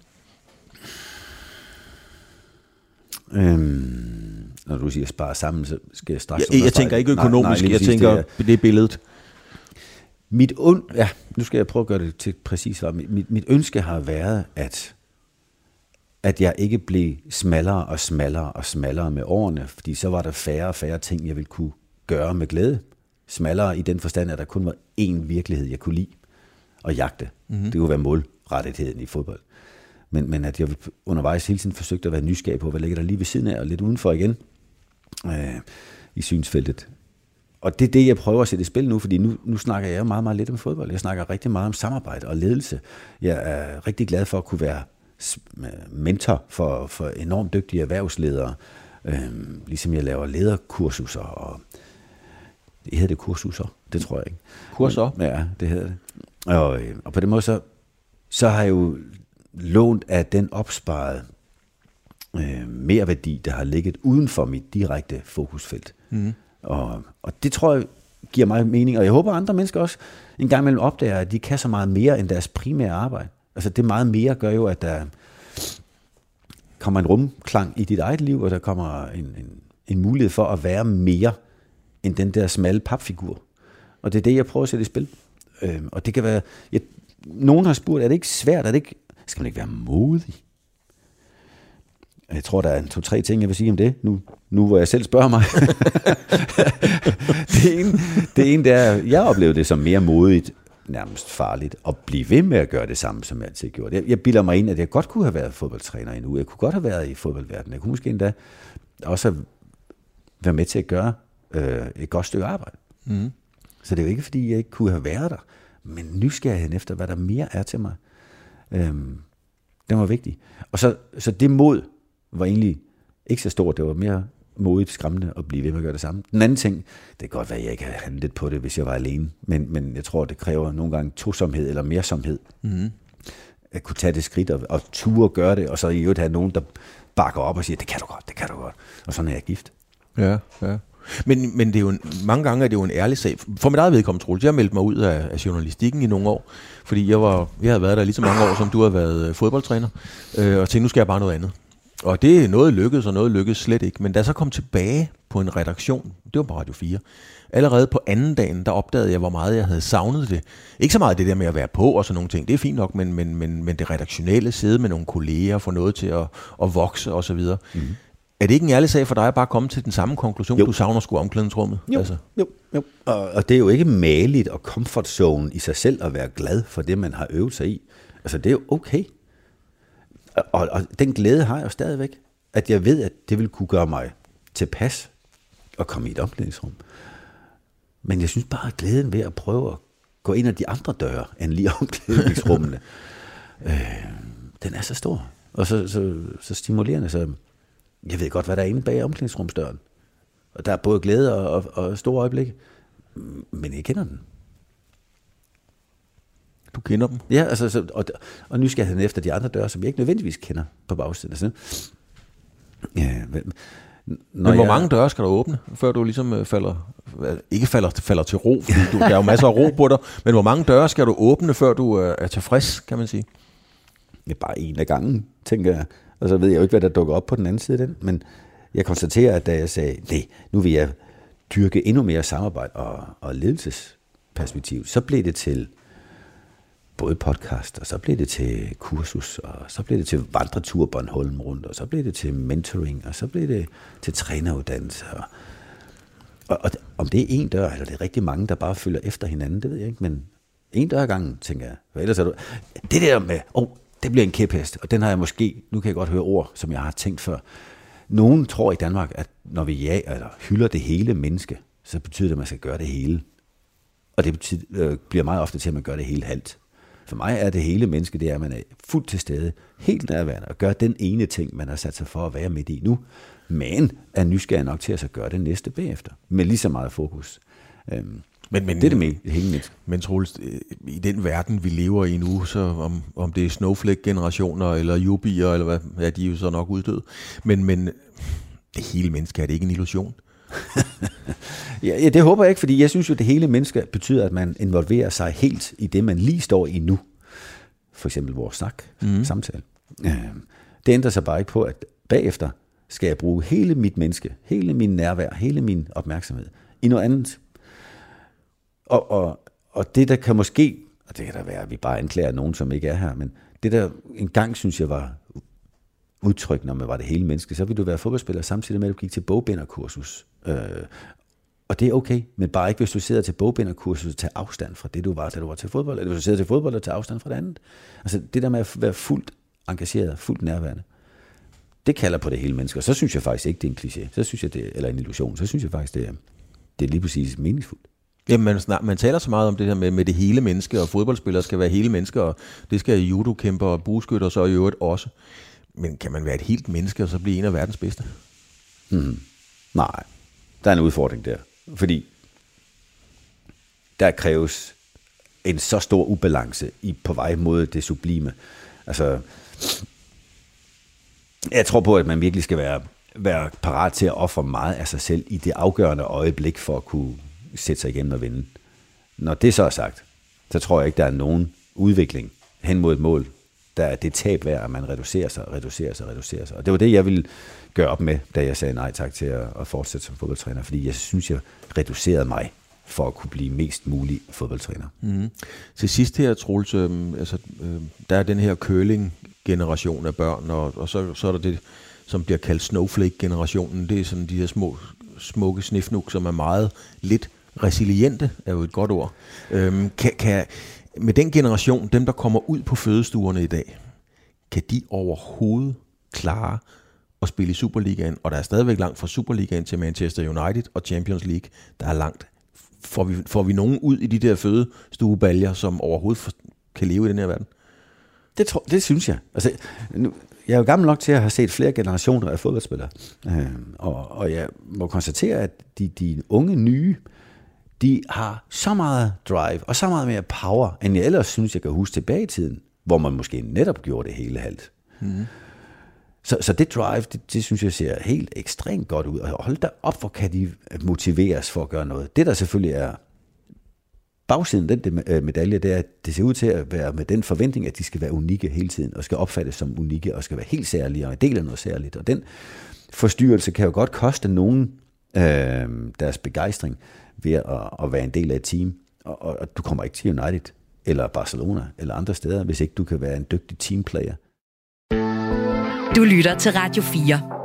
Øhm, når du siger spare sammen, så skal jeg straks... Jeg, jeg understrege- tænker ikke Nej, økonomisk, nej, lige jeg præcis, tænker, det er- det billedet. Mit und, ja, nu skal jeg prøve at gøre det til præcis mit, mit ønske har været, at, at jeg ikke blev smallere og smallere og smallere med årene, fordi så var der færre og færre ting, jeg ville kunne gøre med glæde. Smallere i den forstand, at der kun var én virkelighed, jeg kunne lide og jagte. Mm-hmm. Det kunne være målrettigheden i fodbold. Men, men at jeg undervejs hele tiden forsøgte at være nysgerrig på, hvad ligger der lige ved siden af, og lidt udenfor igen øh, i synsfeltet. Og det er det, jeg prøver at sætte i spil nu, fordi nu, nu snakker jeg meget, meget lidt om fodbold. Jeg snakker rigtig meget om samarbejde og ledelse. Jeg er rigtig glad for at kunne være mentor for, for enormt dygtige erhvervsledere, øhm, ligesom jeg laver lederkursuser, og det hedder det kursuser, det tror jeg ikke. Kurser? Men, ja, det hedder det. Og, øh, og på den måde, så, så har jeg jo lånt af den opsparet øh, mere værdi, der har ligget uden for mit direkte fokusfelt. Mm. Og, og det tror jeg giver mig mening, og jeg håber, andre mennesker også en gang imellem opdager, at de kan så meget mere end deres primære arbejde. Altså det meget mere gør jo, at der kommer en rumklang i dit eget liv, og der kommer en, en, en mulighed for at være mere end den der smalle papfigur. Og det er det, jeg prøver at sætte i spil. Øh, og det kan være... Jeg, nogen har spurgt, er det ikke svært? Er det ikke, skal man ikke være modig? Jeg tror, der er to-tre ting, jeg vil sige om det, nu, nu hvor jeg selv spørger mig. det, ene, det ene, det er, jeg oplevede det som mere modigt, nærmest farligt, at blive ved med at gøre det samme, som jeg altid har gjort. Jeg, jeg bilder mig ind, at jeg godt kunne have været fodboldtræner endnu. Jeg kunne godt have været i fodboldverdenen. Jeg kunne måske endda også være med til at gøre øh, et godt stykke arbejde. Mm. Så det er jo ikke, fordi jeg ikke kunne have været der, men nysgerrigheden efter, hvad der mere er til mig, øh, den var vigtig. Og så, så det mod var egentlig ikke så stort, det var mere modigt skræmmende at blive ved med at gøre det samme. Den anden ting, det kan godt være, at jeg ikke havde handlet på det, hvis jeg var alene, men, men jeg tror, det kræver nogle gange tosomhed eller mersomhed. Mm. At kunne tage det skridt og, og ture og gøre det, og så i øvrigt have nogen, der bakker op og siger, det kan du godt, det kan du godt. Og sådan er jeg gift. Ja, ja. Men, men det er jo en, mange gange er det jo en ærlig sag. For mit eget vedkommende, Troels, jeg meldte mig ud af, af journalistikken i nogle år, fordi jeg, var, jeg havde været der lige så mange år, som du har været øh, fodboldtræner, øh, og tænkte, nu skal jeg bare noget andet. Og det er noget lykkedes, og noget lykkedes slet ikke. Men da jeg så kom tilbage på en redaktion, det var på Radio 4, allerede på anden dagen, der opdagede jeg, hvor meget jeg havde savnet det. Ikke så meget det der med at være på og sådan nogle ting, det er fint nok, men, men, men, men det redaktionelle, sidde med nogle kolleger, få noget til at, at vokse og så videre. Mhm. Er det ikke en ærlig sag for dig at bare komme til den samme konklusion, jo. du savner sgu omklædningsrummet? Jo, altså. jo, jo. Og, og det er jo ikke maligt og comfort zone i sig selv at være glad for det, man har øvet sig i. Altså det er jo okay. Og, og den glæde har jeg jo stadigvæk, at jeg ved, at det vil kunne gøre mig tilpas at komme i et omklædningsrum. Men jeg synes bare, at glæden ved at prøve at gå ind ad de andre døre, end lige omklædningsrummene, øh, den er så stor. Og så, så, så stimulerende, så jeg ved godt, hvad der er inde bag omklædningsrumsdøren. Og der er både glæde og, og, og store øjeblikke, men jeg kender den. Du kender dem? Ja, altså, så, og, og nysgerrigheden efter de andre døre, som jeg ikke nødvendigvis kender på bagsiden. Altså, ja, men, men hvor jeg, mange døre skal du åbne, før du ligesom øh, falder, ikke falder, falder til ro, fordi du, der er jo masser af ro på dig, men hvor mange døre skal du åbne, før du øh, er tilfreds, kan man sige? Ja, bare en af gangen, tænker jeg. Og så ved jeg jo ikke, hvad der dukker op på den anden side af den, men jeg konstaterer, at da jeg sagde, nej, nu vil jeg dyrke endnu mere samarbejde og, og ledelsesperspektiv, så blev det til både podcast, og så blev det til kursus, og så blev det til vandretur Bornholm rundt, og så blev det til mentoring, og så blev det til træneruddannelse. Og, og, og om det er en dør, eller det er rigtig mange, der bare følger efter hinanden, det ved jeg ikke, men en dør ad gangen, tænker jeg. For ellers er du... Det der med, åh, oh, det bliver en kæphest, og den har jeg måske, nu kan jeg godt høre ord, som jeg har tænkt før. Nogen tror i Danmark, at når vi ja, eller hylder det hele menneske, så betyder det, at man skal gøre det hele. Og det betyder, øh, bliver meget ofte til, at man gør det hele halvt. For mig er det hele menneske, det er, at man er fuldt til stede, helt nærværende, og gør den ene ting, man har sat sig for at være midt i nu, men er nysgerrig nok til at så gøre det næste bagefter, med lige så meget fokus. Øhm, men, men, det er det med menneske. Men Troels, i den verden, vi lever i nu, så om, om det er snowflake-generationer, eller jubier, eller hvad, ja, de er jo så nok uddøde. Men, men det hele menneske, er det ikke en illusion? ja, det håber jeg ikke, fordi jeg synes jo, at det hele menneske betyder, at man involverer sig helt i det, man lige står i nu. For eksempel vores snak, mm. samtale. Øh, det ændrer sig bare ikke på, at bagefter skal jeg bruge hele mit menneske, hele min nærvær, hele min opmærksomhed i noget andet. Og, og, og det, der kan måske, og det kan da være, at vi bare anklager nogen, som ikke er her, men det der engang synes jeg var udtryk, når man var det hele menneske, så ville du være fodboldspiller samtidig med, at du gik til bogbinderkursus. Øh, og det er okay, men bare ikke, hvis du sidder til bogbinderkursus og tager afstand fra det, du var, da du var til fodbold, eller hvis du sidder til fodbold og tager afstand fra det andet. Altså det der med at være fuldt engageret, fuldt nærværende, det kalder på det hele menneske, og så synes jeg faktisk ikke, det er en kliché, så synes jeg, det, eller en illusion, så synes jeg faktisk, det er, det er lige præcis meningsfuldt. Jamen, man, snak, man taler så meget om det her med, med det hele menneske, og fodboldspillere skal være hele mennesker, og det skal judokæmper og bueskytter så i øvrigt også. Men kan man være et helt menneske, og så blive en af verdens bedste? Mm. Nej, der er en udfordring der. Fordi der kræves en så stor ubalance i, på vej mod det sublime. Altså, jeg tror på, at man virkelig skal være, være parat til at ofre meget af sig selv i det afgørende øjeblik for at kunne sætte sig igennem og vinde. Når det så er sagt, så tror jeg ikke, der er nogen udvikling hen mod et mål, der er det tab værd, at man reducerer sig, reducerer sig, reducerer sig. Og det var det, jeg ville gøre op med, da jeg sagde nej tak til at, at fortsætte som fodboldtræner, fordi jeg synes, jeg reducerede mig for at kunne blive mest mulig fodboldtræner. Mm. Til sidst her, Troels, øh, altså, øh, der er den her curling-generation af børn, og, og så, så er der det, som bliver kaldt snowflake-generationen. Det er sådan de her små, smukke snifnuk, som er meget lidt resiliente, er jo et godt ord. Øhm, kan, kan, med den generation, dem der kommer ud på fødestuerne i dag, kan de overhovedet klare at spille i Superligaen? Og der er stadigvæk langt fra Superligaen til Manchester United og Champions League. Der er langt. Får vi, får vi nogen ud i de der fødestuebaljer, som overhovedet kan leve i den her verden? Det, tror, det synes jeg. Altså, nu, jeg er jo gammel nok til at have set flere generationer af fodboldspillere. Øh, og, og jeg må konstatere, at de, de unge nye, de har så meget drive og så meget mere power, end jeg ellers synes, jeg kan huske tilbage i tiden, hvor man måske netop gjorde det hele halvt. Mm. Så, så det drive, det, det synes jeg ser helt ekstremt godt ud. Og hold da op, hvor kan de motiveres for at gøre noget. Det der selvfølgelig er bagsiden den øh, medalje, det er, at det ser ud til at være med den forventning, at de skal være unikke hele tiden, og skal opfattes som unikke, og skal være helt særlige, og en del af noget særligt. Og den forstyrrelse kan jo godt koste nogen øh, deres begejstring ved at, at være en del af et team. Og, og, og du kommer ikke til United, eller Barcelona, eller andre steder, hvis ikke du kan være en dygtig teamplayer. Du lytter til Radio 4.